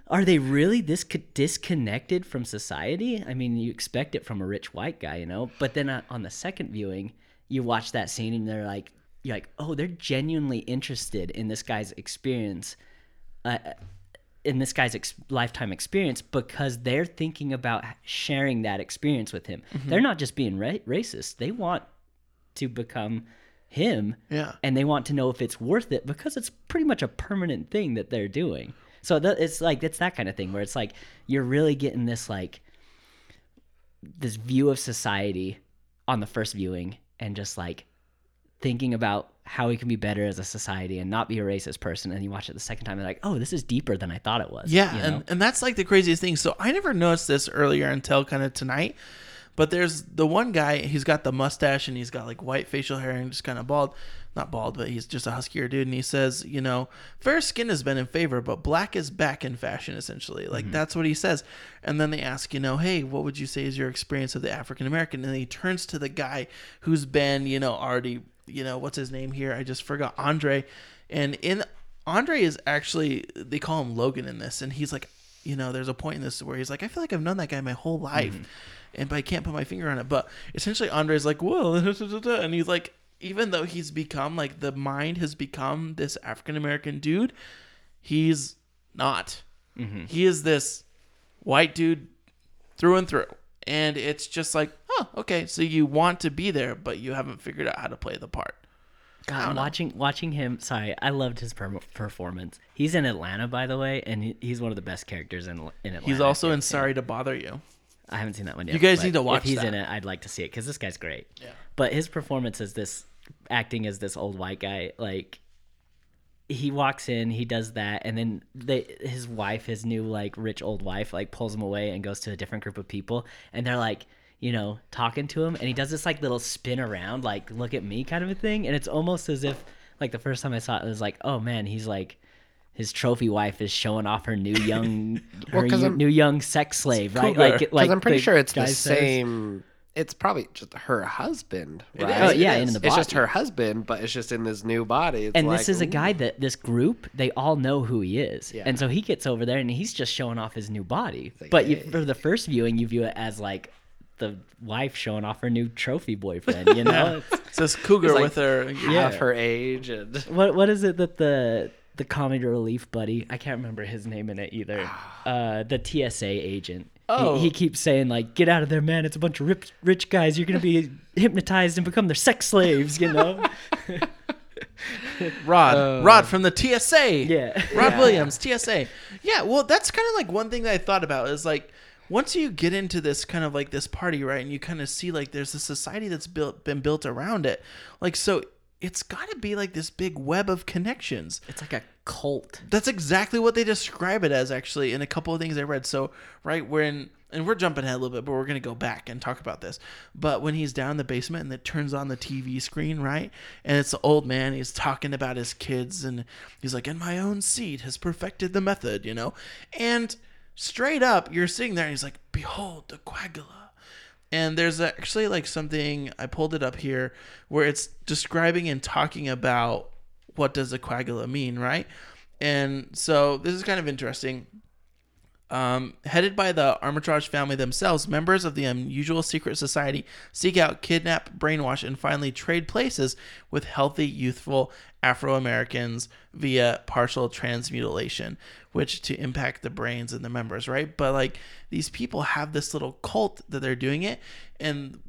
are they really this disconnected from society? I mean you expect it from a rich white guy you know but then uh, on the second viewing you watch that scene and they're like you're like oh they're genuinely interested in this guy's experience uh, in this guy's ex- lifetime experience because they're thinking about sharing that experience with him. They're not just being ra- racist. They want to become him Yeah. and they want to know if it's worth it because it's pretty much a permanent thing that they're doing so that it's like it's that kind of thing where it's like you're really getting this like this view of society on the first viewing and just like thinking about how we can be better as a society and not be a racist person and you watch it the second time and like oh this is deeper than i thought it was Yeah, you know? and, and that's like the craziest thing. So I never noticed this earlier until kind of tonight. But there's the one guy, he's got the mustache and he's got like white facial hair and just kind of bald. Not bald, but he's just a huskier dude. And he says, you know, fair skin has been in favor, but black is back in fashion, essentially. Like mm-hmm. that's what he says. And then they ask, you know, hey, what would you say is your experience of the African American? And he turns to the guy who's been, you know, already, you know, what's his name here? I just forgot. Andre. And in Andre is actually they call him Logan in this, and he's like, you know, there's a point in this where he's like, I feel like I've known that guy my whole life, mm-hmm. And but I can't put my finger on it. But essentially, Andre's like, whoa, and he's like, even though he's become like the mind has become this African American dude, he's not. Mm-hmm. He is this white dude through and through, and it's just like, oh, okay, so you want to be there, but you haven't figured out how to play the part. God, watching watching him. Sorry, I loved his per- performance. He's in Atlanta, by the way, and he, he's one of the best characters in in Atlanta. He's also in Sorry to Bother You. I haven't seen that one yet. You guys need to watch If he's that. in it, I'd like to see it because this guy's great. Yeah. But his performance as this acting as this old white guy, like he walks in, he does that, and then they, his wife, his new like rich old wife, like pulls him away and goes to a different group of people, and they're like, you know, talking to him, and he does this like little spin around, like look at me kind of a thing, and it's almost as if like the first time I saw it, it was like, oh man, he's like. His trophy wife is showing off her new young, Well, her 'cause y- I'm- new young sex slave, right? cougar. Like, 'Cause like I'm pretty sure it's the guy says. same. It's probably just her husband, It right? Oh, yeah, is. in the body. It's just her husband, but it's just in this new body. It's and like, this is a guy that this group they all know who he is Yeah. and so he gets over there and he's just showing off his new body but you, for the first viewing you view it as like the wife showing off her new trophy boyfriend. You know, It's- So it's Cougar like- with her. Yeah. half her age and what what is it that the the comedy relief buddy? I can't remember his name in it either. Uh, the TSA agent. Oh. He, he keeps saying like, "Get out of there, man! It's a bunch of rich, rich guys. You're gonna be hypnotized and become their sex slaves." You know? Rod. Rod from the TSA. Yeah. Rod Williams, TSA. Yeah, well, that's kind of like one thing that I thought about is like once you get into this kind of like this party, right, and you kind of see like there's a society that's built been built around it. Like so it's got to be like this big web of connections. it's like a cult. That's exactly what they describe it as actually in a couple of things I read. So, right when and we're jumping ahead a little bit, but we're going to go back and talk about this. But when he's down in the basement and it turns on the TV screen, right? And it's the old man, he's talking about his kids and he's like, "And my own seed has perfected the method," you know? And straight up, you're sitting there and he's like, "Behold the coagula." And there's actually like something I pulled it up here where it's describing and talking about what does a coagula mean, right? And so this is kind of interesting. Um, headed by the Armitage family themselves, members of the unusual secret society seek out, kidnap, brainwash, and finally trade places with healthy, youthful Afro Americans via partial transmutilation, which to impact the brains and the members, right? But like these people have this little cult that they're doing it, and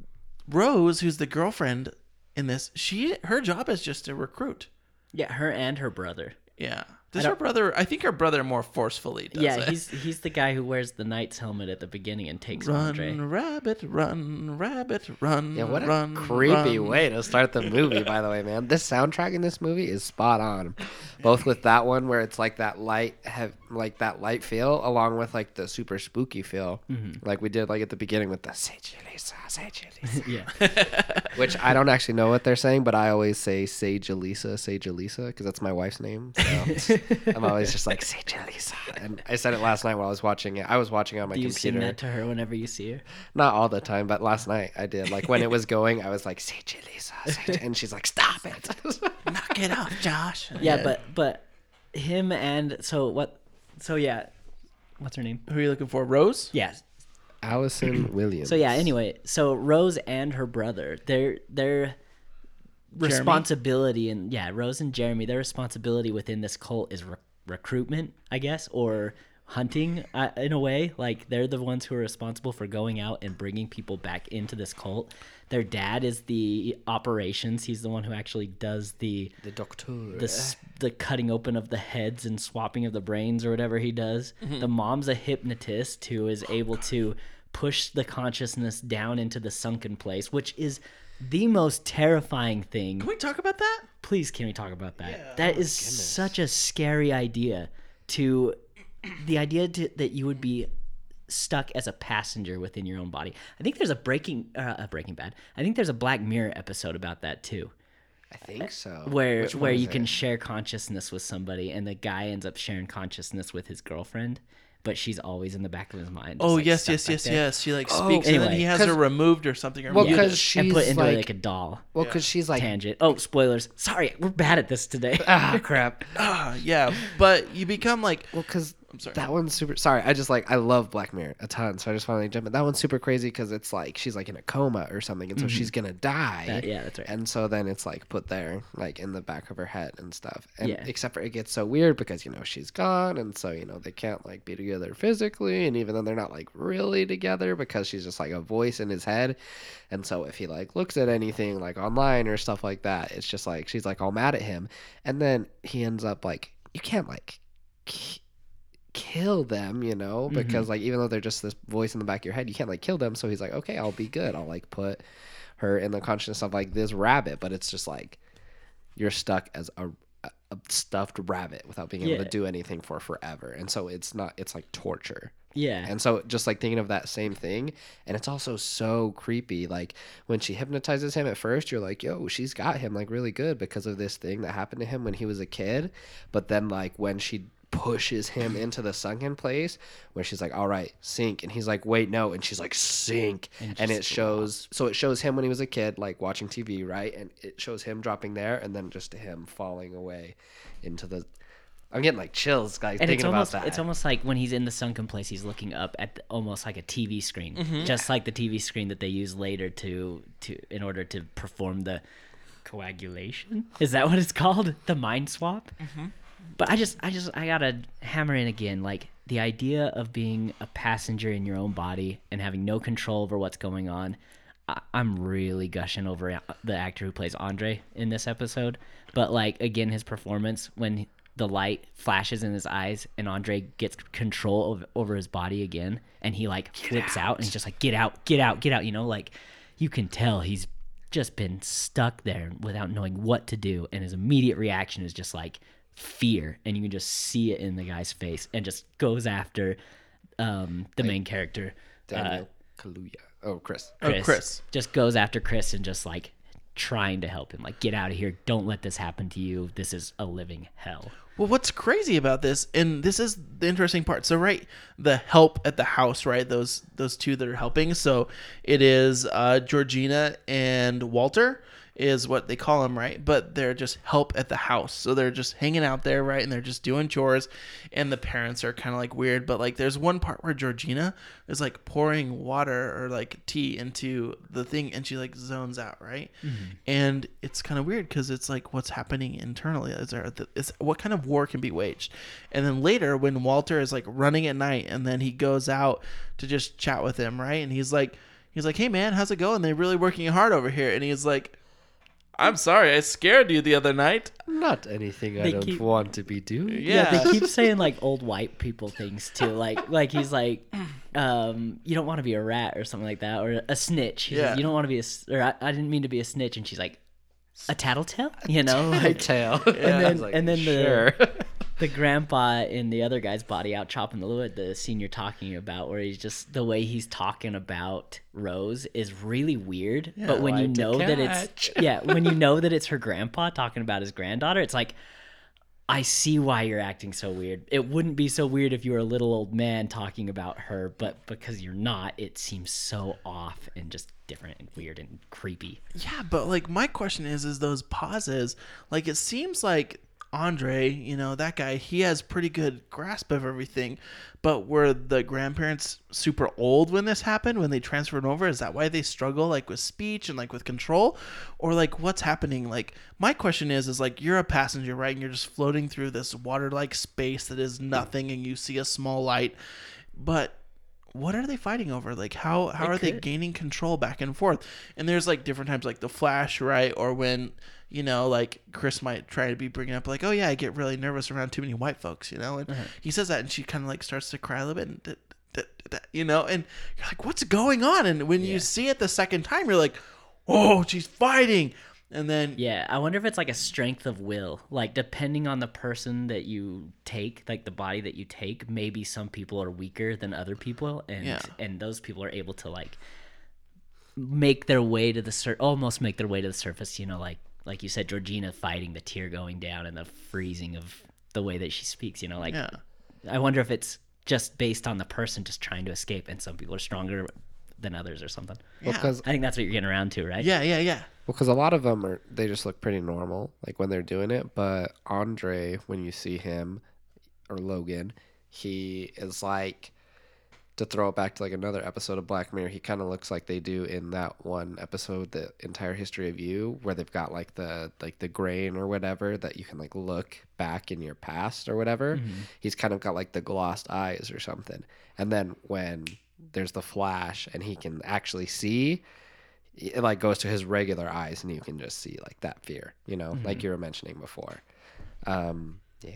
Rose, who's the girlfriend in this, she her job is just to recruit. Yeah, her and her brother. Yeah. Does her brother? I think her brother more forcefully does yeah, it. he's he's the guy who wears the knight's helmet at the beginning and takes Run, Andre. rabbit, run, rabbit, run. Yeah, what a creepy run. way to start the movie, by the way, man. This soundtrack in this movie is spot on. Both with that one where it's like that light have like that light feel along with like the super spooky feel. Mm-hmm. Like we did like at the beginning with the say Jalisa, say Jalisa. yeah, Which I don't actually know what they're saying, but I always say say Jalisa, say Jalisa, because that's my wife's name. So I'm always just like say Jalisa. And I said it last night while I was watching it. I was watching it on my do you sing that to her whenever you see her? Not all the time, but last night I did. Like when it was going, I was like, "Say Jalisa," say and she's like, "Stop it." Knock it off, Josh. Yeah, but but him and so what? So yeah, what's her name? who are you looking for? Rose. Yes. Allison Williams. So yeah. Anyway, so Rose and her brother, their their responsibility and yeah, Rose and Jeremy, their responsibility within this cult is re- recruitment, I guess, or hunting uh, in a way. Like they're the ones who are responsible for going out and bringing people back into this cult. Their dad is the operations. He's the one who actually does the the doctor. the the cutting open of the heads and swapping of the brains or whatever he does. The mom's a hypnotist who is able to push the consciousness down into the sunken place, which is the most terrifying thing. Can we talk about that? Please, can we talk about that? That is such a scary idea. To the idea to, that you would be stuck as a passenger within your own body. I think there's a Breaking uh, a Breaking Bad. I think there's a Black Mirror episode about that too I think so. where Which one you it? can share consciousness with somebody and the guy ends up sharing consciousness with his girlfriend but she's always in the back of his mind just, Oh like, yes, yes, yes, there. yes. She like speaks, and then he has her removed or something. Or Well, muted. because she's and put into like, like a doll well, because she's like, tangent oh spoilers sorry we're bad at this today ah, crap. Ah, yeah, but you become like Well, because sorry. that one's super. Sorry, I just like I love Black Mirror a ton, so I just finally jump in. That one's super crazy because it's like she's like in a coma or something, and so she's mm-hmm. gonna die. That- yeah, that's right. And so then it's like put there, like in the back of her head and stuff. And Yeah. except for it gets so weird because you know she's gone, and so you know they can't like be together physically, and even then they're not like really together because she's just like a voice in his head. And so if he like looks at anything like online or stuff like that, it's just like she's like all mad at him, and then he ends up like you can't like. Kill them you know mm-hmm. because like even though they're just this voice in the back of your head you can't like kill them. So he's like okay i'll be good. I'll like put her in the consciousness of like this rabbit. But it's just like you're stuck as a, a a stuffed rabbit without being able Yeah. to do anything for forever. And so it's not it's like torture. Yeah. And so just like thinking of that same thing and it's also so creepy. Like when she hypnotizes him at first you're like yo she's got him like really good because of this thing that happened to him when he was a kid. But then like when she pushes him into the sunken place where she's like all right sink and he's like wait no and she's like sink and, it shows so it shows him when he was a kid like watching tv right and it shows him dropping there and then just him falling away into the I'm getting like chills, guys, and thinking it's almost about that. it's almost like when he's in the sunken place, he's looking up at the, almost like a TV screen, mm-hmm. just like the TV screen that they use later to to in order to perform the coagulation. Is that what it's called? The mind swap. Mm-hmm. But I just I just I gotta hammer in again, like the idea of being a passenger in your own body and having no control over what's going on. I, I'm really gushing over uh, the actor who plays Andre in this episode, but like again, his performance when the light flashes in his eyes and Andre gets control over, over his body again, and he like flips out. and he's just like, "Get out, get out, get out!" You know, like you can tell he's just been stuck there without knowing what to do, and his immediate reaction is just like fear, and you can just see it in the guy's face, and just goes after um, the main character. Uh, Daniel Kaluuya. Oh, Chris. Oh, Chris. just goes after Chris and just like trying to help him. Like, get out of here! Don't let this happen to you. This is a living hell. Well, what's crazy about this, and this is the interesting part. So, right, the help at the house, right? Those those two that are helping. So, it is uh, Georgina and Walter is what they call them, right? But they're just help at the house. So they're just hanging out there, right? And they're just doing chores, and the parents are kind of like weird. But like, there's one part where Georgina is like pouring water or like tea into the thing, and she like zones out, right? Mm-hmm. And it's kind of weird because it's like, what's happening internally? Is there is what kind of war can be waged? And then later, when Walter is like running at night, and then he goes out to just chat with him, right? And he's like, he's like, hey man, how's it going? They're really working hard over here, and he's like. I'm sorry, I scared you the other night. Not anything I They don't keep- want to be doing. Yeah. they keep saying like old white people things too. Like like he's like, um, you don't want to be a rat or something like that, or a snitch. He Yeah. says, you don't want to be a, s- or I, I didn't mean to be a snitch, and she's like, a tattletale, you know, like tail. and then like, and then sure. the the grandpa in the other guy's body out chopping the wood, the scene you're talking about, where he's just the way he's talking about Rose is really weird. but when you know that it's yeah, when you know that it's her grandpa talking about his granddaughter, it's like I see why you're acting so weird. It wouldn't be so weird if you were a little old man talking about her, but because you're not, it seems so off and just different and weird and creepy. Yeah, but like my question is, is those pauses? Like it seems like Andre, you know, that guy, he has pretty good grasp of everything. But were the grandparents super old when this happened, when they transferred over? Is that why they struggle like with speech and like with control? Or like what's happening? Like my question is, is like you're a passenger, right? And you're just floating through this water like space that is nothing and you see a small light. But what are they fighting over? Like how how are they gaining control back and forth? And there's like different times like the flash, right? Or when, you know, like Chris might try to be bringing up like, "Oh yeah, I get really nervous around too many white folks," you know? And uh-huh. he says that and she kind of like starts to cry a little bit and da- da- da- da- you know, and you're like, "What's going on?" And when you see it the second time, you're like, "Oh, she's fighting." And then Yeah, I wonder if it's like a strength of will. Like depending on the person that you take, like the body that you take, maybe some people are weaker than other people and Yeah. and those people are able to like make their way to the sur- almost make their way to the surface, you know, like like you said Georgina fighting the tear going down and the freezing of the way that she speaks, you know, like yeah. I wonder if it's just based on the person just trying to escape and some people are stronger than others or something. Yeah. because I think that's what you're getting around to, right? Yeah, yeah, yeah. because a lot of them are they just look pretty normal like when they're doing it but andre when you see him or logan he is like to throw it back to like another episode of black mirror he kind of looks like they do in that one episode the entire history of you where they've got like the like the grain or whatever that you can like look back in your past or whatever mm-hmm. he's kind of got like the glossed eyes or something and then when there's the flash and he can actually see it like goes to his regular eyes and you can just see like that fear you know like you were mentioning before um yeah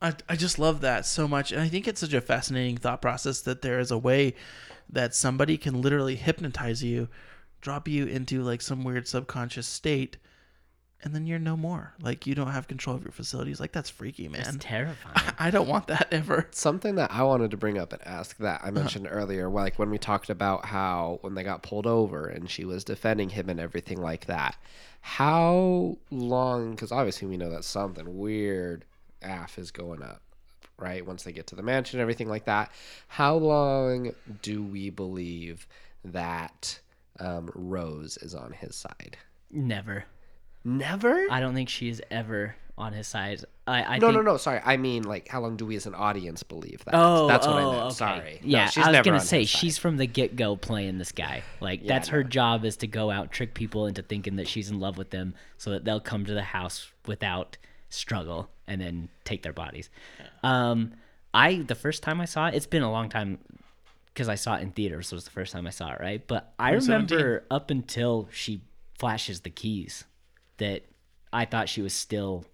I, I just love that so much. And I think it's such a fascinating thought process that there is a way that somebody can literally hypnotize you, drop you into like some weird subconscious state, and then you're no more. Like you don't have control of your facilities. Like that's freaky, man. It's man. terrifying. I don't want that ever. something that i wanted to bring up and ask that i mentioned earlier like when we talked about how when they got pulled over and she was defending him and everything like that how long because obviously we know that something weird af is going up right once they get to the mansion and everything like that how long do we believe that um, rose is on his side Never. Never I don't think she's ever on his side. I, I no, think, no, no. Sorry, I mean like how long do we as an audience believe that? Oh, that's what oh, I meant. okay. Sorry. No, Yeah, she's I was never gonna say she's from the get go playing this guy. Like that's her job is to go out trick people into thinking that she's in love with them, so that they'll come to the house without struggle and then take their bodies. Um, I the first time I saw it, it's been a long time because I saw it in theaters. So it was the first time I saw it, right? But I 2017. remember up until she flashes the keys that I thought she was still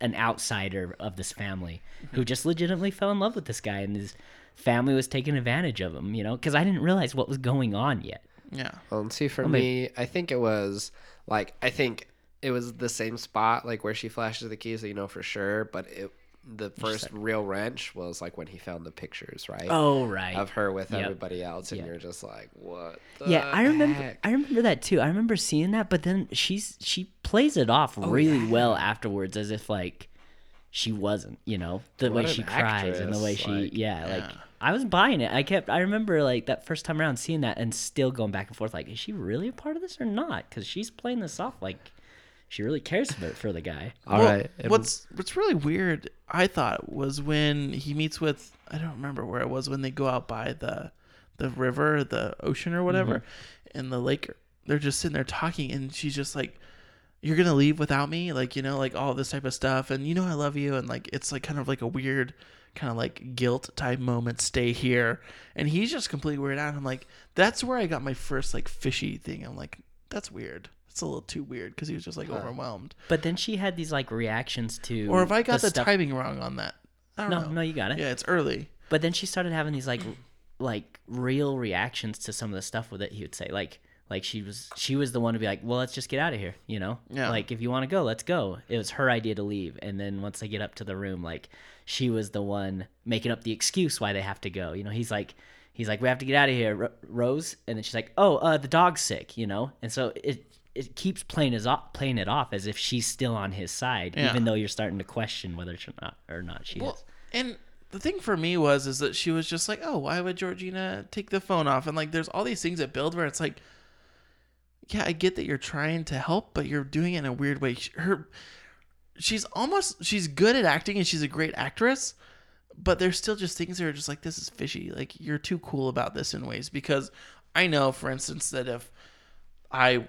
an outsider of this family who just legitimately fell in love with this guy and his family was taking advantage of him, you know, because I didn't realize what was going on yet. Yeah. Well, and see, for oh, may- me, I think it was like I think it was the same spot, like where she flashes the keys, so you know for sure. But it, the first real wrench was like when he found the pictures, right? Oh, right. Of her with Yep. everybody else, and Yep. you're just like, what? The yeah, I remember. heck? I remember that too. I remember seeing that, but then she's she plays it off Oh, really well afterwards, as if like she wasn't. You know, the What way she cries and the way she, like, yeah, like. I was buying it. I kept. I remember like that first time around seeing that and still going back and forth. Like, is she really a part of this or not? Because she's playing this off like she really cares for, for the guy. All Well, right. and- What's what's really weird, I thought, was when he meets with I don't remember where it was when they go out by the the river, the ocean or whatever, mm-hmm. and the lake. They're just sitting there talking, and she's just like, "You're gonna leave without me," like you know, like all this type of stuff, and you know I love you, and like it's like kind of like a weird, kind of like guilt type moment. Stay here, and he's just completely weirded out. I'm like, that's where I got my first like fishy thing. I'm like, that's weird. It's a little too weird because he was just like overwhelmed. But then she had these like reactions to. Or if I got the, stuff- timing wrong on that. I don't No, know. no, you got it. Yeah, it's early. But then she started having these like like real reactions to some of the stuff that he would say. Like like she was she was the one to be like, Well, let's just get out of here, you know? Yeah. Like if you want to go, let's go. It was her idea to leave. And then once they get up to the room, like she was the one making up the excuse why they have to go. You know, he's like he's like, We have to get out of here, Ro- Rose and then she's like, Oh, uh the dog's sick, you know? And so it it keeps playing as off, playing it off as if she's still on his side, Yeah. even though you're starting to question whether or not or not she Well, is. and the thing for me was is that she was just like, "Oh, why would Georgina take the phone off?" And like, there's all these things that build where it's like, yeah, I get that you're trying to help, but you're doing it in a weird way. Her, she's almost she's good at acting and she's a great actress, but there's still just things that are just like this is fishy. Like you're too cool about this in ways because I know, for instance, that if I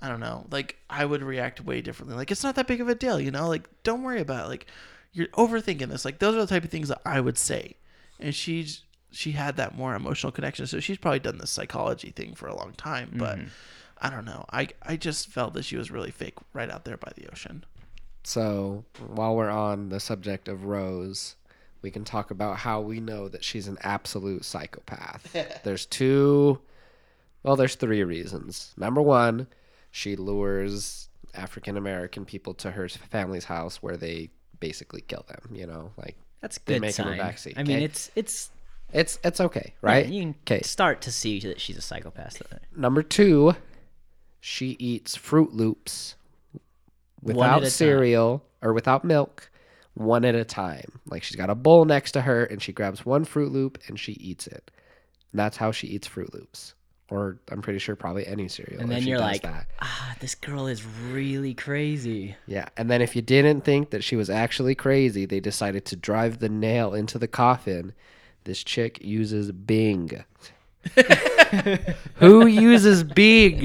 I don't know. Like I would react way differently. Like it's not that big of a deal, you know. Like don't worry about it. Like you're overthinking this. Like those are the type of things that I would say. And she's she had that more emotional connection, so she's probably done this psychology thing for a long time. But mm-hmm. I don't know. I I just felt that she was really fake right out there by the ocean. So while we're on the subject of Rose, we can talk about how we know that she's an absolute psychopath. there's two, well, there's three reasons. Number one, she lures African American people to her family's house where they basically kill them. You know, like That's a They good make him a sign. backseat, I mean, okay? it's it's it's it's okay, right? Yeah, you can Okay. start to see that she's a psychopath. Number two, she eats Froot Loops without a cereal or without milk, one at a time. Like she's got a bowl next to her and she grabs one Froot Loop and she eats it. And that's how she eats Froot Loops. Or I'm pretty sure probably any cereal. And then you're like, that. ah, this girl is really crazy. Yeah. And then if you didn't think that she was actually crazy, they decided to drive the nail into the coffin. This chick uses Bing. Who uses Bing?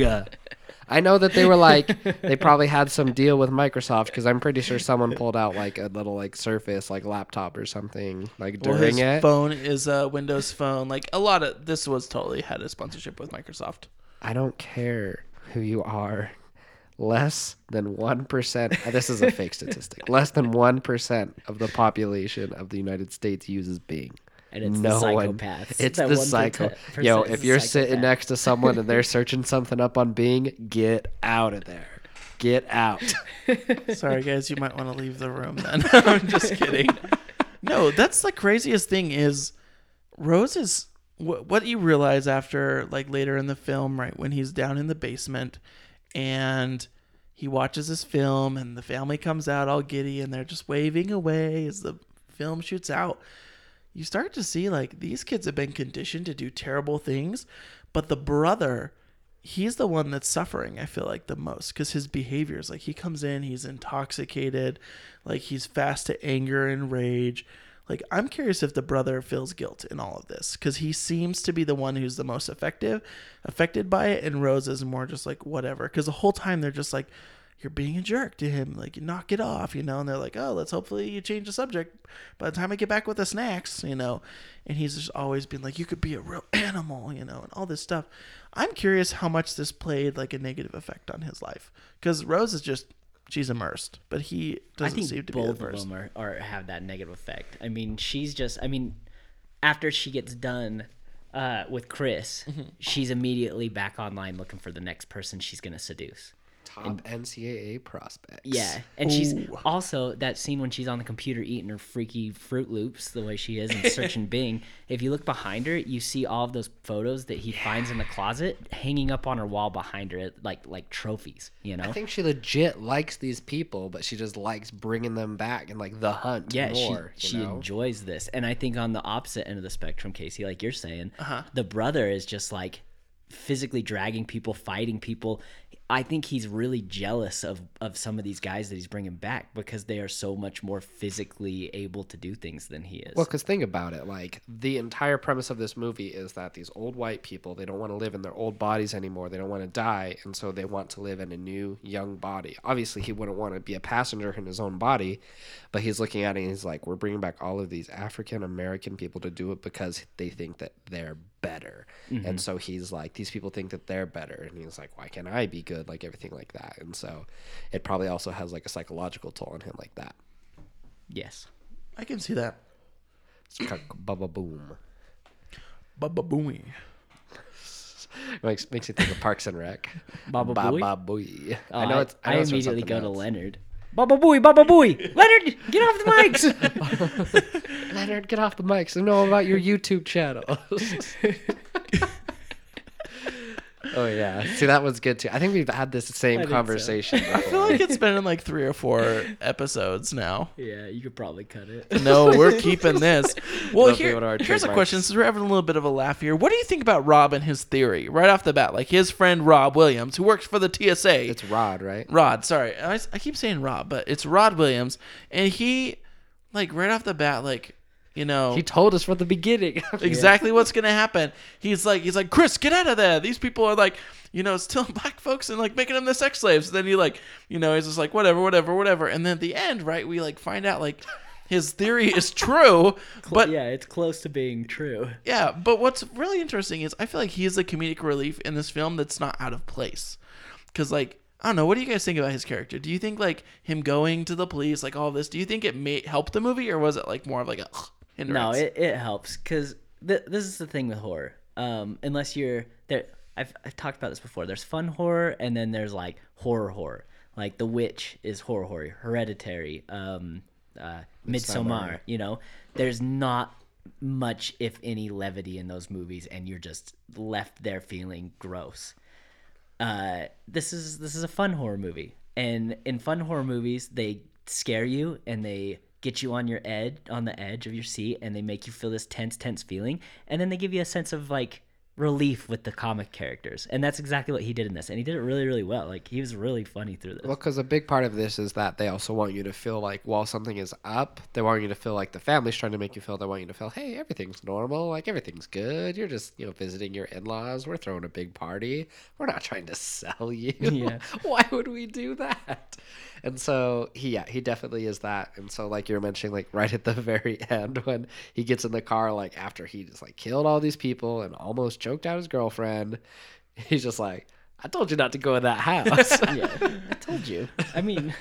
I know that they were like they probably had some deal with Microsoft because I'm pretty sure someone pulled out like a little like Surface like laptop or something like Well, during his it. phone is a Windows phone. Like a lot of this was totally had a sponsorship with Microsoft. I don't care who you are. Less than 1%, uh, this is a fake statistic. Less than 1% of the population of the United States uses Bing. And it's no the one. psychopaths. It's That the 1% psycho. percent Yo, if you're sitting next to someone and they're searching something up on Bing, get out of there. Get out. Sorry, guys, you might want to leave the room then. I'm just kidding. No, that's the craziest thing is Rose is what, what you realize after like later in the film, right when he's down in the basement and he watches this film and the family comes out all giddy and they're just waving away as the film shoots out. You start to see like these kids have been conditioned to do terrible things, but the brother he's the one that's suffering. I feel like the most because his behaviors, like he comes in, he's intoxicated, like he's fast to anger and rage. Like I'm curious if the brother feels guilt in all of this because he seems to be the one who's the most effective, affected by it, and Rose is more just like whatever. Because the whole time they're just like, "You're being a jerk to him, like knock it off," you know. And they're like, "Oh, let's hopefully you change the subject by the time I get back with the snacks," you know. And he's just always been like, "You could be a real animal," you know, and all this stuff. I'm curious how much this played like a negative effect on his life because Rose is just she's immersed, but he doesn't think seem to be both of immersed. them are, have that negative effect. I mean, she's just. I mean, after she gets done uh, with Chris, Mm-hmm. she's immediately back online looking for the next person she's gonna seduce. Top NCAA prospects. Yeah, and she's also that scene when she's on the computer eating her freaky Froot Loops the way she is and searching Bing. If you look behind her, you see all of those photos that he finds in the closet hanging up on her wall behind her, like like trophies. You know? I think she legit likes these people, but she just likes bringing them back and like the hunt yeah, more. she she know? enjoys this, and I think on the opposite end of the spectrum, Casey, like you're saying, uh-huh. the brother is just like physically dragging people, fighting people. I think he's really jealous of of some of these guys that he's bringing back because they are so much more physically able to do things than he is. Well, because think about it. Like, the entire premise of this movie is that these old white people, they don't want to live in their old bodies anymore. They don't want to die. And so they want to live in a new, young body. Obviously, he wouldn't want to be a passenger in his own body, but he's looking at it and he's like, we're bringing back all of these African American people to do it because they think that they're better. And mm-hmm. so he's like, these people think that they're better. And he's like, why can't I be good? Like, everything like that. And so it probably also has like a psychological toll on him like that. yes, I can see that. It's kind of bubba boom. Baba booey. Makes makes you think of Parks and Rec. Baba Booey? Baba Booey. Oh, I know it's. I, know it's immediately something go to. Leonard. Baba Booey, Baba Booey, Leonard, get off the mics. Leonard, get off the mics. I know about your YouTube channel. oh yeah, see that was good too. I think we've had this same think so. conversation. I feel like it's been in like three or four episodes now. yeah, you could probably cut it. No, we're keeping this. Well, That'll here, one of here's a question. Since we're having a little bit of a laugh here, what do you think about Rob and his theory right off the bat? Like his friend Rob Williams, who works for the TSA. it's Rod, right? Rod, sorry, I, I keep saying Rob, but it's Rod Williams, and he, like right off the bat, like you know, He told us from the beginning. exactly what's gonna happen. He's like, he's like, Chris, get out of there. These people are like, you know, stealing black folks and like making them the sex slaves. then he like, you know, he's just like, whatever, whatever, whatever. And then at the end, right, we like find out like his theory is true, but yeah, it's close to being true. yeah, but what's really interesting is I feel like he's is a comedic relief in this film that's not out of place. Cause like I don't know, what do you guys think about his character? Do you think like him going to the police, like all this, do you think it may help the movie, or was it like more of like a ugh, No, it, it helps because th- this is the thing with horror. Um, unless you're there, I've, I've talked about this before. There's fun horror, and then there's like horror horror. Like The Witch is horror horror. Hereditary, um, uh, Midsommar. You know, there's not much, if any, levity in those movies, and you're just left there feeling gross. Uh, this is this is a fun horror movie, and in fun horror movies, they scare you and they get you on your edge, on the edge of your seat, and they make you feel this tense, tense feeling, and then they give you a sense of like relief with the comic characters, and that's exactly what he did in this, and he did it really, really well. Like he was really funny through this. Well, because a big part of this is that they also want you to feel like while something is up, they want you to feel like the family's trying to make you feel. They want you to feel, hey, everything's normal, like everything's good. You're just, you know, visiting your in-laws. We're throwing a big party. We're not trying to sell you. Yeah. Why would we do that? And so he, yeah, he definitely is that. And so, like you're mentioning, like right at the very end when he gets in the car, like after he just like killed all these people and almost choked out his girlfriend, he's just like. I told you not to go in that house. yeah, I told you. I mean,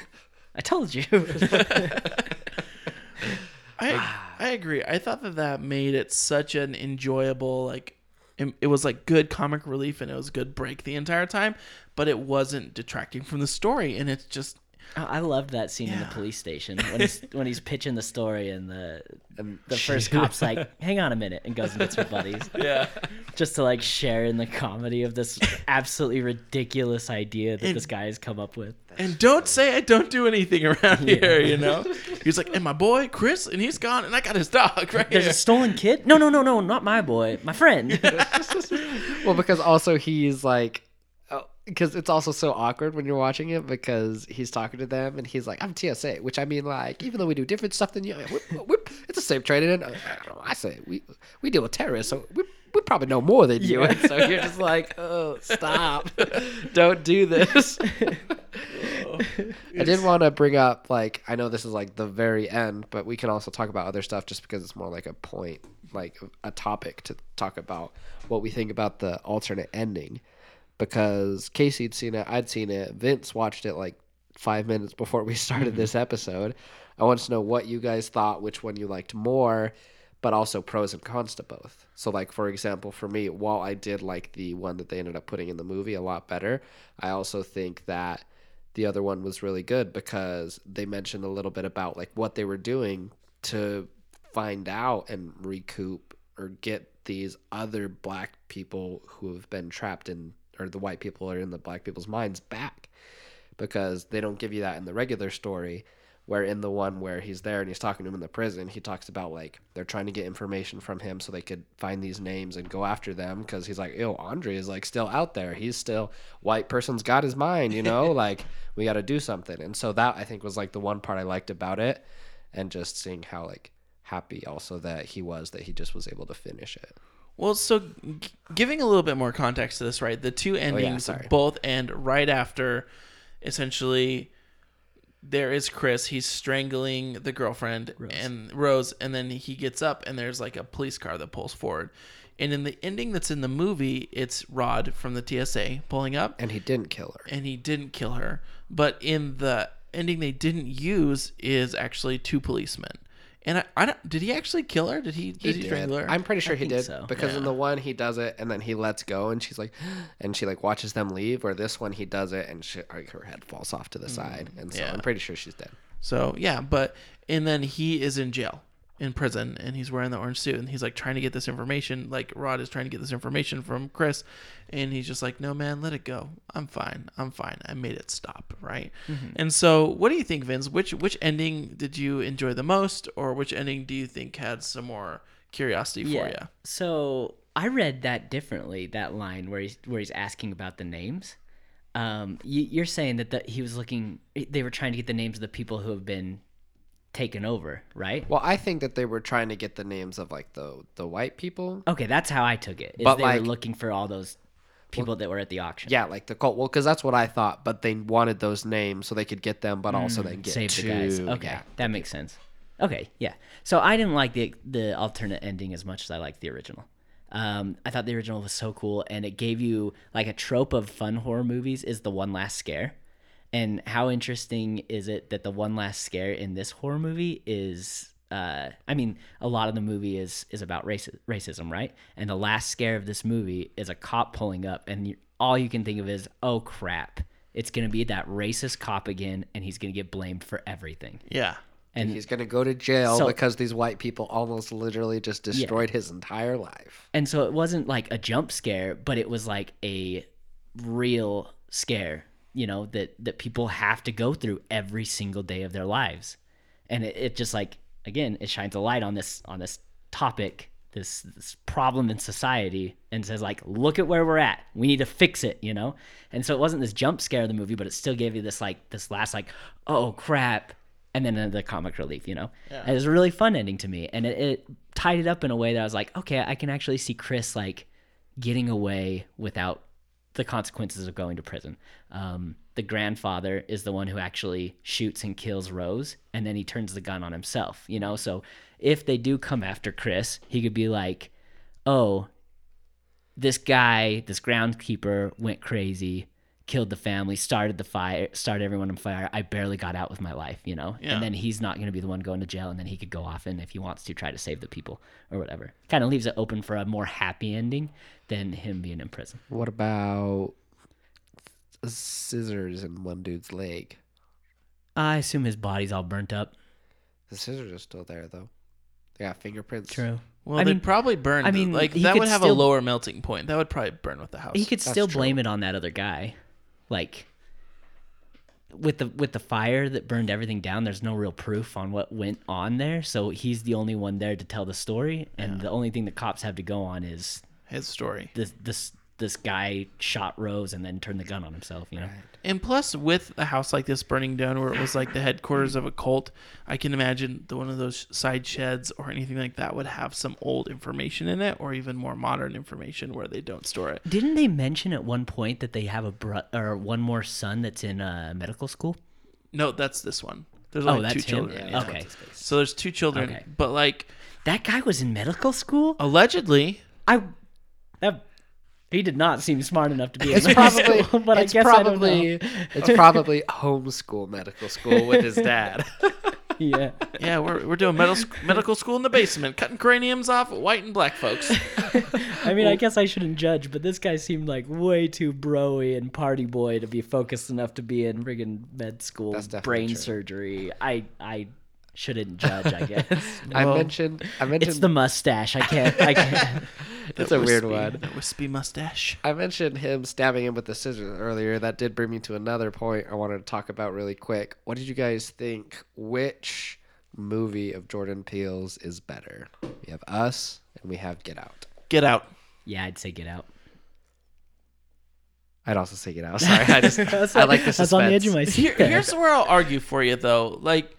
I told you. I I agree. I thought that that made it such an enjoyable like it, it was like good comic relief and it was good break the entire time, but it wasn't detracting from the story and it's just Oh, I I loved that scene in the police station when he's when he's pitching the story and the And the first cop's like, "Hang on a minute," and goes and gets her buddies yeah. just to like share in the comedy of this absolutely ridiculous idea that And- this guy has come up with. And don't say I don't do anything around here, you know? He's like, and my boy, Chris, and he's gone, and I got his dog right There's here. a stolen kid? No, no, no, no, not my boy, my friend. well, because also he's like, because it's also so awkward when you're watching it because he's talking to them and he's like, "I'm TSA," which I mean, like, even though we do different stuff than you, we, we, it's the same training. And I, know, I say we we deal with terrorists, so we we probably know more than you. And so you're just like, "Oh, stop! don't do this." Oh. I did want to bring up, like, I know this is like the very end, but we can also talk about other stuff just because it's more like a point, like a topic to talk about what we think about the alternate ending. Because Casey'd seen it, I'd seen it, Vince watched it like five minutes before we started mm-hmm. this episode. I want to know what you guys thought, which one you liked more, but also pros and cons to both. So, like for example, for me, while I did like the one that they ended up putting in the movie a lot better, I also think that the other one was really good because they mentioned a little bit about like what they were doing to find out and recoup or get these other black people who have been trapped in or the white people are in the black people's minds back because they don't give you that in the regular story where in the one where he's there and he's talking to him in the prison he talks about like they're trying to get information from him so they could find these names and go after them because he's like yo andre is like still out there. He's still white person's got his mind you know? Like we got to do something. And so that i think was like the one part i liked about it and just seeing how like happy also that he was that he just was able to finish it Well, so g- giving a little bit more context to this, right? The two oh, endings sorry. both end right after essentially there is Chris, he's strangling the girlfriend and Rose and then he gets up and there's like a police car that pulls forward. And in the ending that's in the movie, it's Rod from the TSA pulling up and he didn't kill her and he didn't kill her. But in the ending they didn't use is actually two policemen. And I, I don't, did he actually kill her? Did he? Did he, did. strangle her? I'm pretty sure he did so. because in the one he does it and then he lets go and she's like, and she like watches them leave. Or this one he does it and she, like, her head falls off to the side, and so Mm, yeah. I'm pretty sure she's dead. So yeah, but and then he is in jail, in prison, and he's wearing the orange suit, and he's like trying to get this information. Like Rod is trying to get this information from Chris, and he's just like, "No, man, let it go. I'm fine. I'm fine. I made it stop." Right. And so, what do you think, Vince? Which which ending did you enjoy the most, or which ending do you think had some more curiosity for you? So I read that differently. That line where he's where he's asking about the names. Um, you, you're saying that the, he was looking. They were trying to get the names of the people who have been taken over, right? Well, I think that they were trying to get the names of like the the white people. Okay, that's how I took it. Is But, they like- were looking for all those people that were at the auction. Yeah, like the cult. Well, because that's what I thought. But they wanted those names so they could get them, but also then get save the guys. Okay, yeah. that makes sense. Okay, yeah. So I didn't like the the alternate ending as much as I liked the original. Um, I thought the original was so cool, and it gave you like a trope of fun horror movies is the one last scare. And how interesting is it that the one last scare in this horror movie is? Uh, I mean, a lot of the movie is is about race, racism, right? And the last scare of this movie is a cop pulling up, and you, all you can think of is, "Oh crap! It's gonna be that racist cop again, and he's gonna get blamed for everything." Yeah. And He's gonna go to jail So- because these white people almost literally just destroyed his entire life. and so it wasn't like a jump scare but it was like a real scare you know that that people have to go through every single day of their lives. And it, it just like again it shines a light on this on this topic this this problem in society and says like look at where we're at. We need to fix it you know? And so it wasn't this jump scare of the movie but it still gave you this like this last like oh crap and then the comic relief, you know. And it was a really fun ending to me, and it, it tied it up in a way that I was like, okay, I can actually see Chris like getting away without the consequences of going to prison. Um, the grandfather is the one who actually shoots and kills Rose, and then he turns the gun on himself, you know. So if they do come after Chris, he could be like, oh, this guy, this groundskeeper went crazy, killed the family, started the fire, started everyone on fire. I barely got out with my life, you know? Yeah. And then he's not going to be the one going to jail, and then he could go off and if he wants to try to save the people or whatever. Kind of leaves it open for a more happy ending than him being in prison. What about scissors in one dude's leg? I assume his body's all burnt up. The scissors are still there though. They got fingerprints. True. Well, I they'd mean- probably burn. I the- mean, like that would have a lower melting point. That would probably burn with the house. He could That's still true. blame it on that other guy. Like with the with the fire that burned everything down, there's no real proof on what went on there. So he's the only one there to tell the story, and the only thing the cops have to go on is His story. this this this guy shot Rose and then turned the gun on himself. You know, And plus, with a house like this burning down, where it was like the headquarters of a cult, I can imagine the, one of those side sheds or anything like that would have some old information in it, or even more modern information where they don't store it. didn't they mention at one point that they have a bro- or one more son that's in uh, medical school? No, that's this one. There's Oh, only that's two him? children. Yeah, okay. So there's two children, Okay. but like That guy was in medical school. allegedly, I that he did not seem smart enough to be. In It's medical probably, school, but it's I guess I don't probably, know. it's probably homeschool medical school with his dad. Yeah. yeah, we're, we're doing medical medical school in the basement, cutting craniums off white and black folks. I mean, I guess I shouldn't judge, but this guy seemed like way too broy and party boy to be focused enough to be in friggin' med school, brain true. surgery. I I shouldn't judge. I guess I Well, mentioned, I mentioned, it's the mustache. I can't. I can't. it's That a weird one. That wispy mustache. I mentioned him stabbing him with the scissors earlier. That did bring me to another point I wanted to talk about really quick. What did you guys think? Which movie of Jordan Peele's is better? We have Us and we have Get Out. Get out. Yeah, I'd say get out. I'd also say Get Out. Sorry, I just I like the I suspense. was on the edge of my seat. Here, there. here's where I'll argue for you though. Like,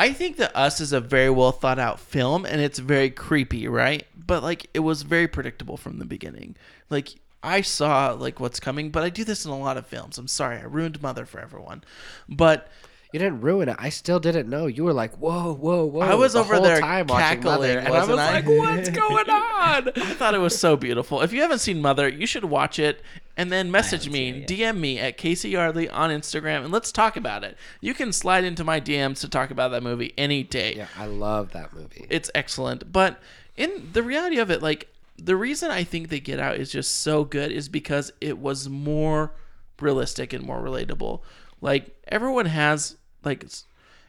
I think that Us is a very well thought out film, and it's very creepy, right? But like, it was very predictable from the beginning. Like, I saw like what's coming, but I do this in a lot of films. I'm sorry, I ruined Mother for everyone, but You didn't ruin it. I still didn't know. You were like, whoa, whoa, whoa. I was the over whole there time watching Mother, cackling, and I was I? like, what's going on? I thought it was so beautiful. If you haven't seen Mother, you should watch it and then message me, DM me at Casey Yardley on Instagram, and let's talk about it. You can slide into my DMs to talk about that movie any day. Yeah, I love that movie. It's excellent. But in the reality of it, like the reason I think they Get Out is just so good is because it was more realistic and more relatable. Like everyone has like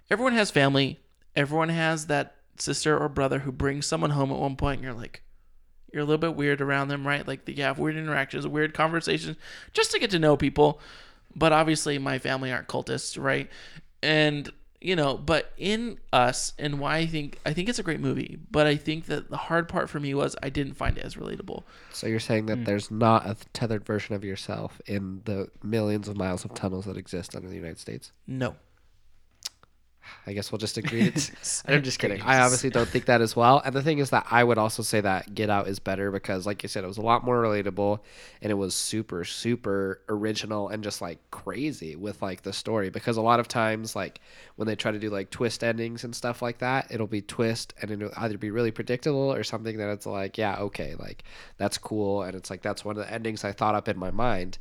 everyone has family. Everyone has that sister or brother who brings someone home at one point and you're like you're a little bit weird around them, right? Like you have weird interactions, weird conversations, just to get to know people. But obviously, my family aren't cultists, right? And you know, but in us, and why I think I think it's a great movie. But I think that the hard part for me was I didn't find it as relatable. So you're saying that hmm. there's not a tethered version of yourself in the millions of miles of tunnels that exist under the United States? No, I guess we'll just agree. It's, I'm just kidding. I obviously don't think that as well. And the thing is that I would also say that Get Out is better because, like you said, it was a lot more relatable and it was super, super original and just like crazy with like the story. Because a lot of times, like when they try to do like twist endings and stuff like that, it'll be twist and it'll either be really predictable or something that it's like, yeah, okay, like that's cool. And it's like, that's one of the endings I thought up in my mind.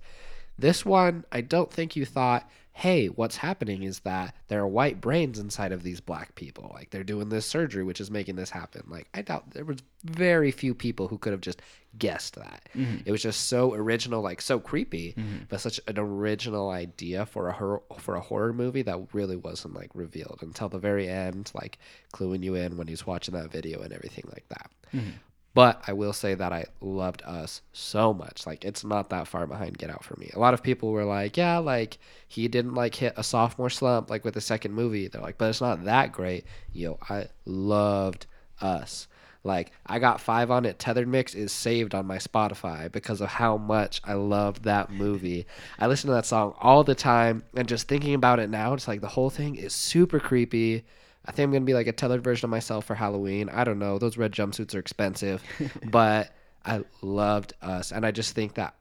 This one, I don't think you thought, hey, what's happening is that there are white brains inside of these black people. Like they're doing this surgery, which is making this happen. Like I doubt there was very few people who could have just guessed that. Mm-hmm. It was just so original, like so creepy, mm-hmm. but such an original idea for a horror for a horror movie that really wasn't like revealed until the very end, like cluing you in when he's watching that video and everything like that. Mm-hmm. But I will say that I loved Us so much. Like it's not that far behind Get Out for me. A lot of people were like, "Yeah, like he didn't like hit a sophomore slump like with the second movie." They're like, "But it's not that great." Yo, I loved Us. Like I got five on it. Tethered Mix is saved on my Spotify because of how much I loved that movie. I listen to that song all the time, and just thinking about it now, it's like the whole thing is super creepy. I think I'm gonna be like a tethered version of myself for Halloween. I don't know. Those red jumpsuits are expensive, but I loved us, and I just think that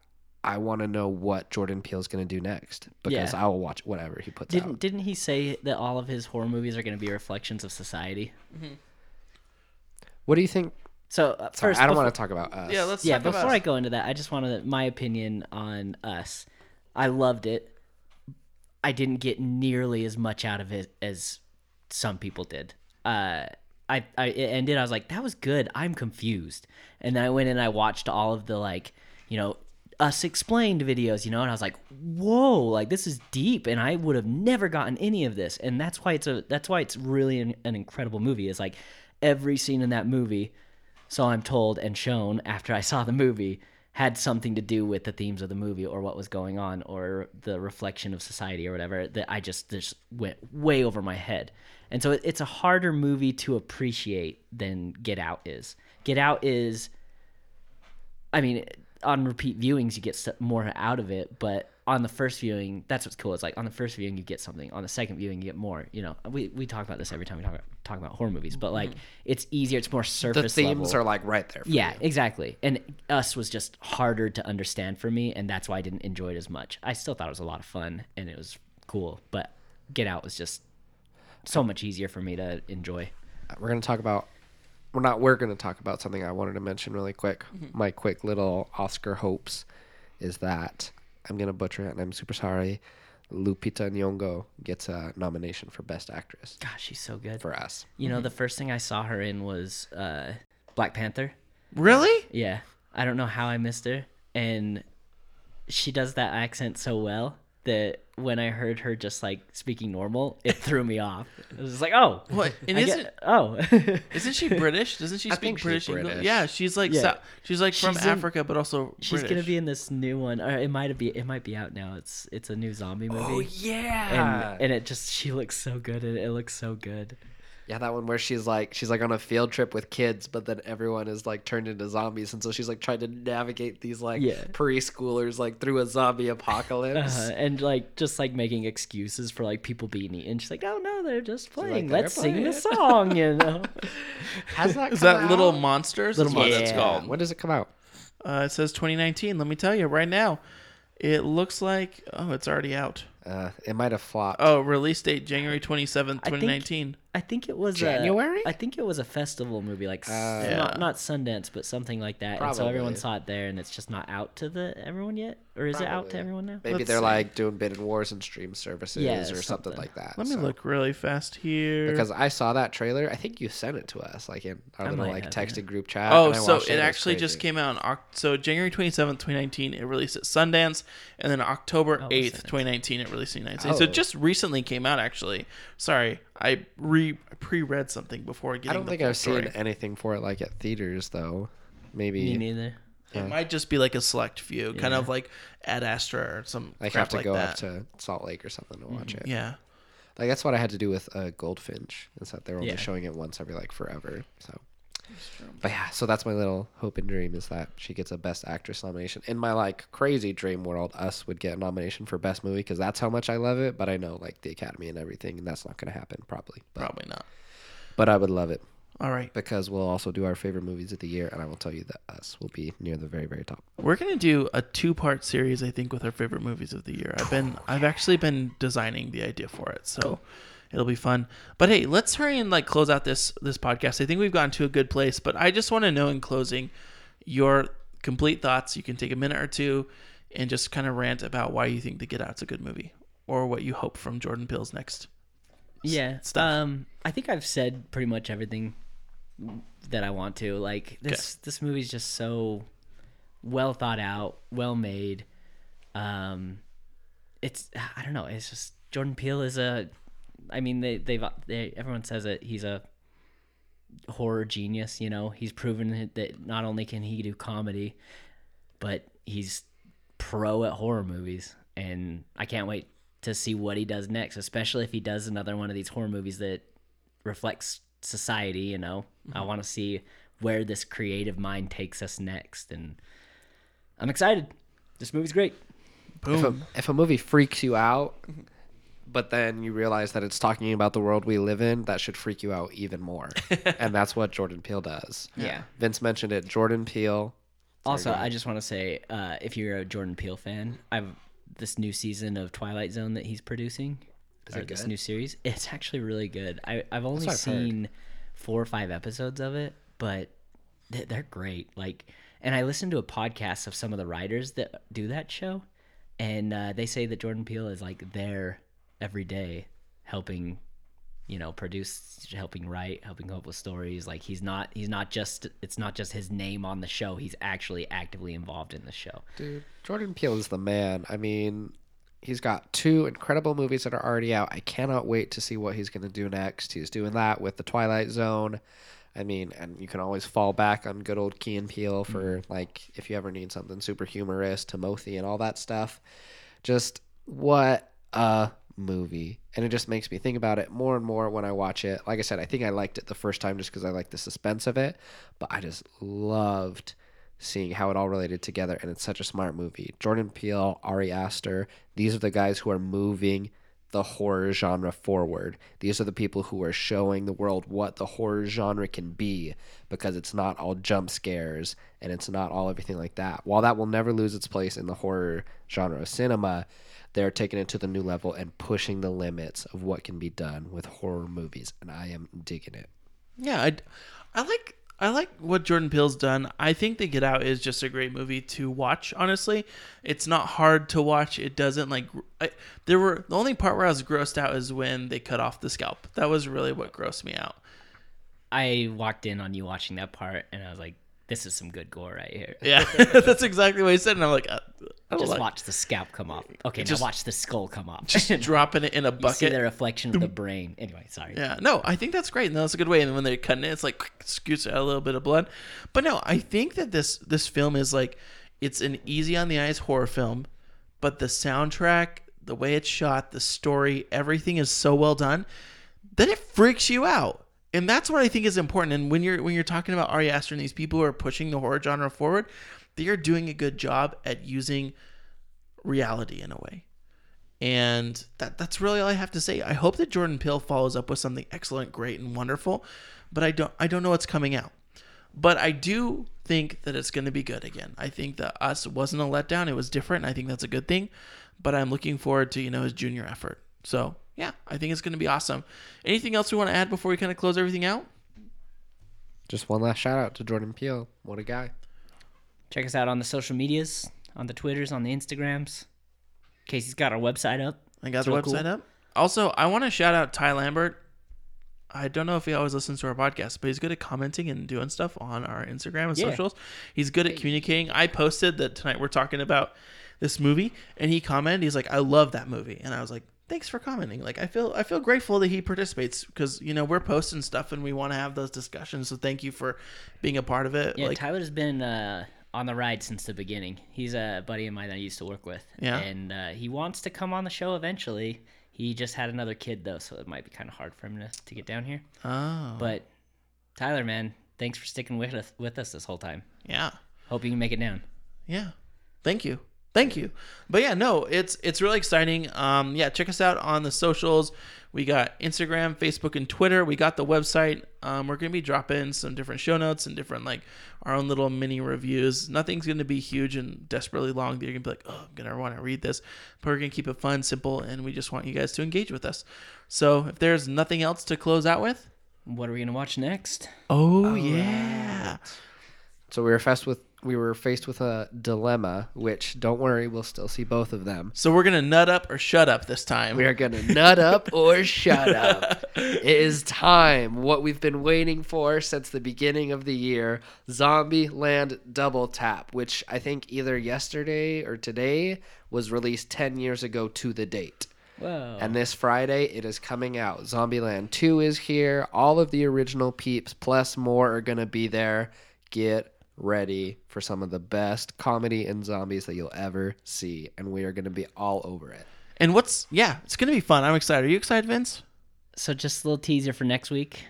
I want to know what Jordan Peele's gonna do next because Yeah. I will watch whatever he puts Didn't out. didn't he say that all of his horror movies are going to be reflections of society? What do you think? So uh, Sorry, first, I don't before- want to talk about us. yeah, let's yeah, talk before about I go into that, I just wanted my opinion on us. I loved it. I didn't get nearly as much out of it as some people did. Uh, I, I it ended. I was like, that was good. I'm confused. And then I went and I watched all of the like, you know, us explained videos, you know, and I was like, whoa, like this is deep, and I would have never gotten any of this. And that's why it's a that's why it's really an, an incredible movie. Is like every scene in that movie so I'm told and shown after I saw the movie had something to do with the themes of the movie or what was going on or the reflection of society or whatever that I just just went way over my head. And so it's a harder movie to appreciate than Get Out is. Get Out is I mean, on repeat viewings you get more out of it, but on the first viewing, that's what's cool. It's like on the first viewing you get something, on the second viewing you get more. You know, we we talk about this every time we talk about talk about horror movies, but like mm-hmm. it's easier, it's more surface. The themes level. are like right there. For Yeah, you. exactly. And Us was just harder to understand for me, and that's why I didn't enjoy it as much. I still thought it was a lot of fun and it was cool, but Get Out was just so much easier for me to enjoy. we're gonna talk about we're not we're gonna talk about something I wanted to mention really quick. My quick little Oscar hopes is that I'm gonna butcher it and I'm super sorry. Lupita Nyong'o gets a nomination for Best Actress Gosh, she's so good. for us. You know, the first thing I saw her in was uh, Black Panther. Really? Yeah, I don't know how I missed her, and she does that accent so well that when I heard her just like speaking normal, it threw me off. It was just like, oh, What? And I isn't get, oh, isn't she British? Doesn't she I speak she's British? English? Yeah, she's like Yeah. Sou- she's like from She's in- Africa, but also she's British. gonna be in this new one, or it might be it might be out now. It's it's a new zombie oh, movie. Oh yeah, And, and it just she looks so good and it looks so good. Yeah, that one where she's like she's like on a field trip with kids, but then everyone is like turned into zombies, and so she's like trying to navigate these like Yeah. preschoolers like through a zombie apocalypse. Uh, and like just like making excuses for like people being eaten. She's like, oh no, they're just playing. "They're Let's sing the playing." song, you know. Has that Is come that Little? Monsters? Little is what it's Monsters. called. When does it come out? Uh, it says 2019. Let me tell you right now. It looks like oh, it's already out. Uh, it might have flopped. Oh, release date January 27th, I think- 2019. I think it was January? A, I think it was a festival movie, like s- Uh, Yeah. not not Sundance, but something like that. And so everyone saw it there, and it's just not out to the everyone yet, or is it out to everyone now? Maybe Let's they're see. like doing bid and wars and stream services Yeah, or something, something. like that. Let me look really fast here. because I saw that trailer. I think you sent it to us, like in our I little might like have, texted group chat. Oh, and I so watched it was actually just came out on Oc- so January 27th, 2019. It released at Sundance, and then October Oh, 8th, Sundance. 2019, it released in the United States. So Oh. it just recently came out. Actually, sorry, I re pre-read something before getting. I don't the think I've story. seen anything for it like at theaters though. Maybe Me neither. It might just be like a select few, kind of like Ad Astra or some like crap have to like go that. up to Salt Lake or something to watch it. yeah. Like that's what I had to do with uh, Goldfinch. Is that they're only Yeah. showing it once every like forever. So, but yeah, so that's my little hope and dream is that she gets a Best Actress nomination. In my like crazy dream world, Us would get a nomination for Best Movie because that's how much I love it. But I know like the Academy and everything, and that's not going to happen probably. But, Probably not. but I would love it All right. because we'll also do our favorite movies of the year, and I will tell you that Us will be near the very very top. We're gonna do a two-part series, I think, with our favorite movies of the year. I've been, I've actually been designing the idea for it, so it'll be fun. But hey, let's hurry and like close out this this podcast. I think we've gotten to a good place, but I just want to know in closing your complete thoughts. You can take a minute or two and just kind of rant about why you think The Get Out's a good movie, or what you hope from Jordan Peele's next. Yeah. stuff. Um, I think I've said pretty much everything that I want to. Like this, this movie's just so well thought out, well made. Um, it's I don't know. It's just Jordan Peele is a. I mean, they they've they, everyone says it. He's a horror genius. You know, he's proven that not only can he do comedy, but he's pro at horror movies, and I can't wait to see what he does next, especially if he does another one of these horror movies that reflects society. You know, I mm-hmm. want to see where this creative mind takes us next, and I'm excited. This movie's great. If a, if a movie freaks you out, mm-hmm. But then you realize that it's talking about the world we live in, that should freak you out even more. and that's what Jordan Peele does. Yeah. Vince mentioned it. Jordan Peele. Also, I just want to say, uh, if you're a Jordan Peele fan, I've this new season of Twilight Zone that he's producing. Is or it this good? new series? It's actually really good. I I've only what I've heard. seen four or five episodes of it, but they- they're great. Like, and I listened to a podcast of some of the writers that do that show, and uh, they say that Jordan Peele is like there every day, helping, you know, produce, helping write, helping come up with stories. Like he's not he's not just it's not just his name on the show. He's actually actively involved in the show. Dude, Jordan Peele is the man. I mean, he's got two incredible movies that are already out. I cannot wait to see what he's going to do next. He's doing that with The Twilight Zone. I mean, and you can always fall back on good old Key and Peele mm-hmm. for like if you ever need something super humorous, Timothy and all that stuff. Just what a movie. And it just makes me think about it more and more when I watch it. Like I said, I think I liked it the first time just because I liked the suspense of it, but I just loved seeing how it all related together, and it's such a smart movie. Jordan Peele, Ari Aster, these are the guys who are moving the horror genre forward. These are the people who are showing the world what the horror genre can be because it's not all jump scares and it's not all everything like that. While that will never lose its place in the horror genre of cinema, they're taking it to the new level and pushing the limits of what can be done with horror movies, and I am digging it. Yeah, I, I like I like what Jordan Peele's done. I think The Get Out is just a great movie to watch. Honestly, it's not hard to watch. It doesn't like I, there were the only part where I was grossed out is when they cut off the scalp. That was really what grossed me out. I walked in on you watching that part, and I was like, "This is some good gore right here." Yeah, that's exactly what he said, and I'm like, uh, I don't Oh, just like watch the scalp come off. Okay, Just- now watch the skull come off. just dropping it in a you see bucket. the reflection of the brain. Anyway, sorry. Yeah, no, I think that's great, and that's a good way. And when they're cutting it, it's like scoots out a little bit of blood. But no, I think that this this film is like it's an easy on the eyes horror film, but the soundtrack, the way it's shot, the story, everything is so well done that it freaks you out. And that's what I think is important. And when you're when you're talking about Ari Aster and these people who are pushing the horror genre forward, they are doing a good job at using reality in a way. And that that's really all I have to say. I hope that Jordan Peele follows up with something excellent, great, and wonderful. But I don't I don't know what's coming out. But I do think that it's going to be good again. I think that Us wasn't a letdown. It was different. I think that's a good thing. But I'm looking forward to you know his junior effort. So yeah, I think it's going to be awesome. Anything else we want to add before we kind of close everything out? Just one last shout out to Jordan Peele. What a guy. Check us out on the social medias, on the Twitters, on the Instagrams. Casey's got our website up. I got It's the website cool. up. Also, I want to shout out Ty Lambert. I don't know if he always listens to our podcast, but he's good at commenting and doing stuff on our Instagram and Yeah. socials. He's good at communicating. I posted that tonight we're talking about this movie, and he commented. He's like, "I love that movie," and I was like, "Thanks for commenting." Like, I feel I feel grateful that he participates because you know we're posting stuff and we want to have those discussions. So thank you for being a part of it. Yeah, like, Tyler's been uh, on the ride since the beginning. He's a buddy of mine that I used to work with. Yeah. And uh, he wants to come on the show eventually. He just had another kid, though, so it might be kind of hard for him to, to get down here. oh, But Tyler, man, thanks for sticking with us, with us this whole time. yeah. Hope you can make it down. Yeah. Thank you. Thank you. But yeah, no, it's it's really exciting. Um yeah, check us out on the socials. We got Instagram, Facebook, and Twitter. We got the website. Um, we're gonna be dropping some different show notes and different like our own little mini reviews. Nothing's gonna be huge and desperately long that you're gonna be like, oh, I'm gonna want to read this. But we're gonna keep it fun, simple, and we just want you guys to engage with us. So if there's nothing else to close out with, What are we going to watch next? oh yeah, So we were faced with we were faced with a dilemma, which don't worry, we'll still see both of them. so we're gonna nut up or shut up this time. We are gonna nut up or shut up. It is time. What we've been waiting for since the beginning of the year: Zombieland Double Tap, which I think either yesterday or today was released ten years ago to the date. Whoa. And this Friday, it is coming out. Zombieland 2 is here. All of the original peeps, plus more, are going to be there. Get ready for some of the best comedy and zombies that you'll ever see. And we are going to be all over it. And what's yeah, it's gonna be fun. I'm excited. Are you excited, Vince? so just a little teaser for next week.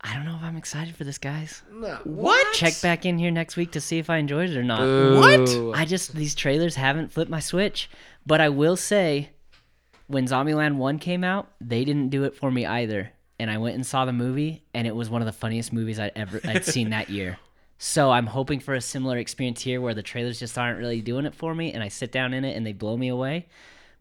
I don't know if I'm excited for this, guys. What? Check back in here next week to see if I enjoyed it or not. What? I just these trailers haven't flipped my switch, but I will say, when Zombieland One came out, they didn't do it for me either, and I went and saw the movie, and it was one of the funniest movies I'd ever I'd seen that year. So I'm hoping for a similar experience here, where the trailers just aren't really doing it for me, and I sit down in it and they blow me away.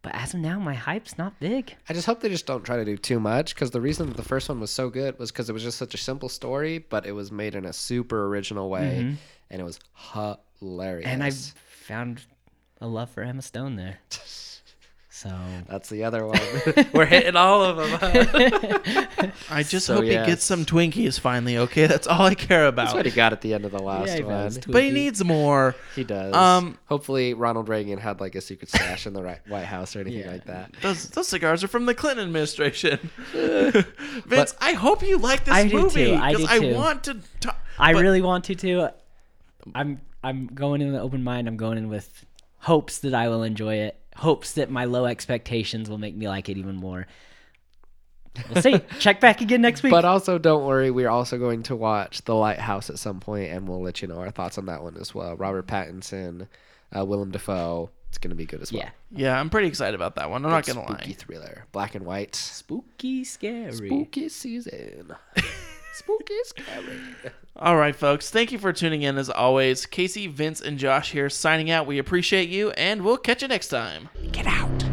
But as of now, my hype's not big. I just hope they just don't try to do too much because the reason that the first one was so good was because it was just such a simple story, but it was made in a super original way, mm-hmm. and it was hilarious. And I've found a love for Emma Stone there. So That's the other one. We're hitting all of them. I just So, hope he gets some Twinkies finally. Okay, that's all I care That's about. what he got at the end of the last he one. but he needs more. He does. Um, hopefully Ronald Reagan had like a secret stash in the White House or anything Yeah. like that. Those those cigars are from the Clinton administration. Vince, I hope you like this I do movie too, I do I want to. talk. I but- really want to too. I'm I'm going in with an open mind. I'm going in with hopes that I will enjoy it. Hopes that my low expectations will make me like it even more. We'll see. Check back again next week. But also, don't worry. We're also going to watch The Lighthouse at some point, and we'll let you know our thoughts on that one as well. Robert Pattinson, uh, Willem Dafoe. It's going to be good as well. yeah. Yeah, I'm pretty excited about that one. I'm not gonna lie. spooky lie. thriller, black and white. Spooky, scary. Spooky season. spooky, scary. All right, folks. Thank you for tuning in as always. Casey, Vince, and Josh here signing out. We appreciate you, and we'll catch you next time. Get out.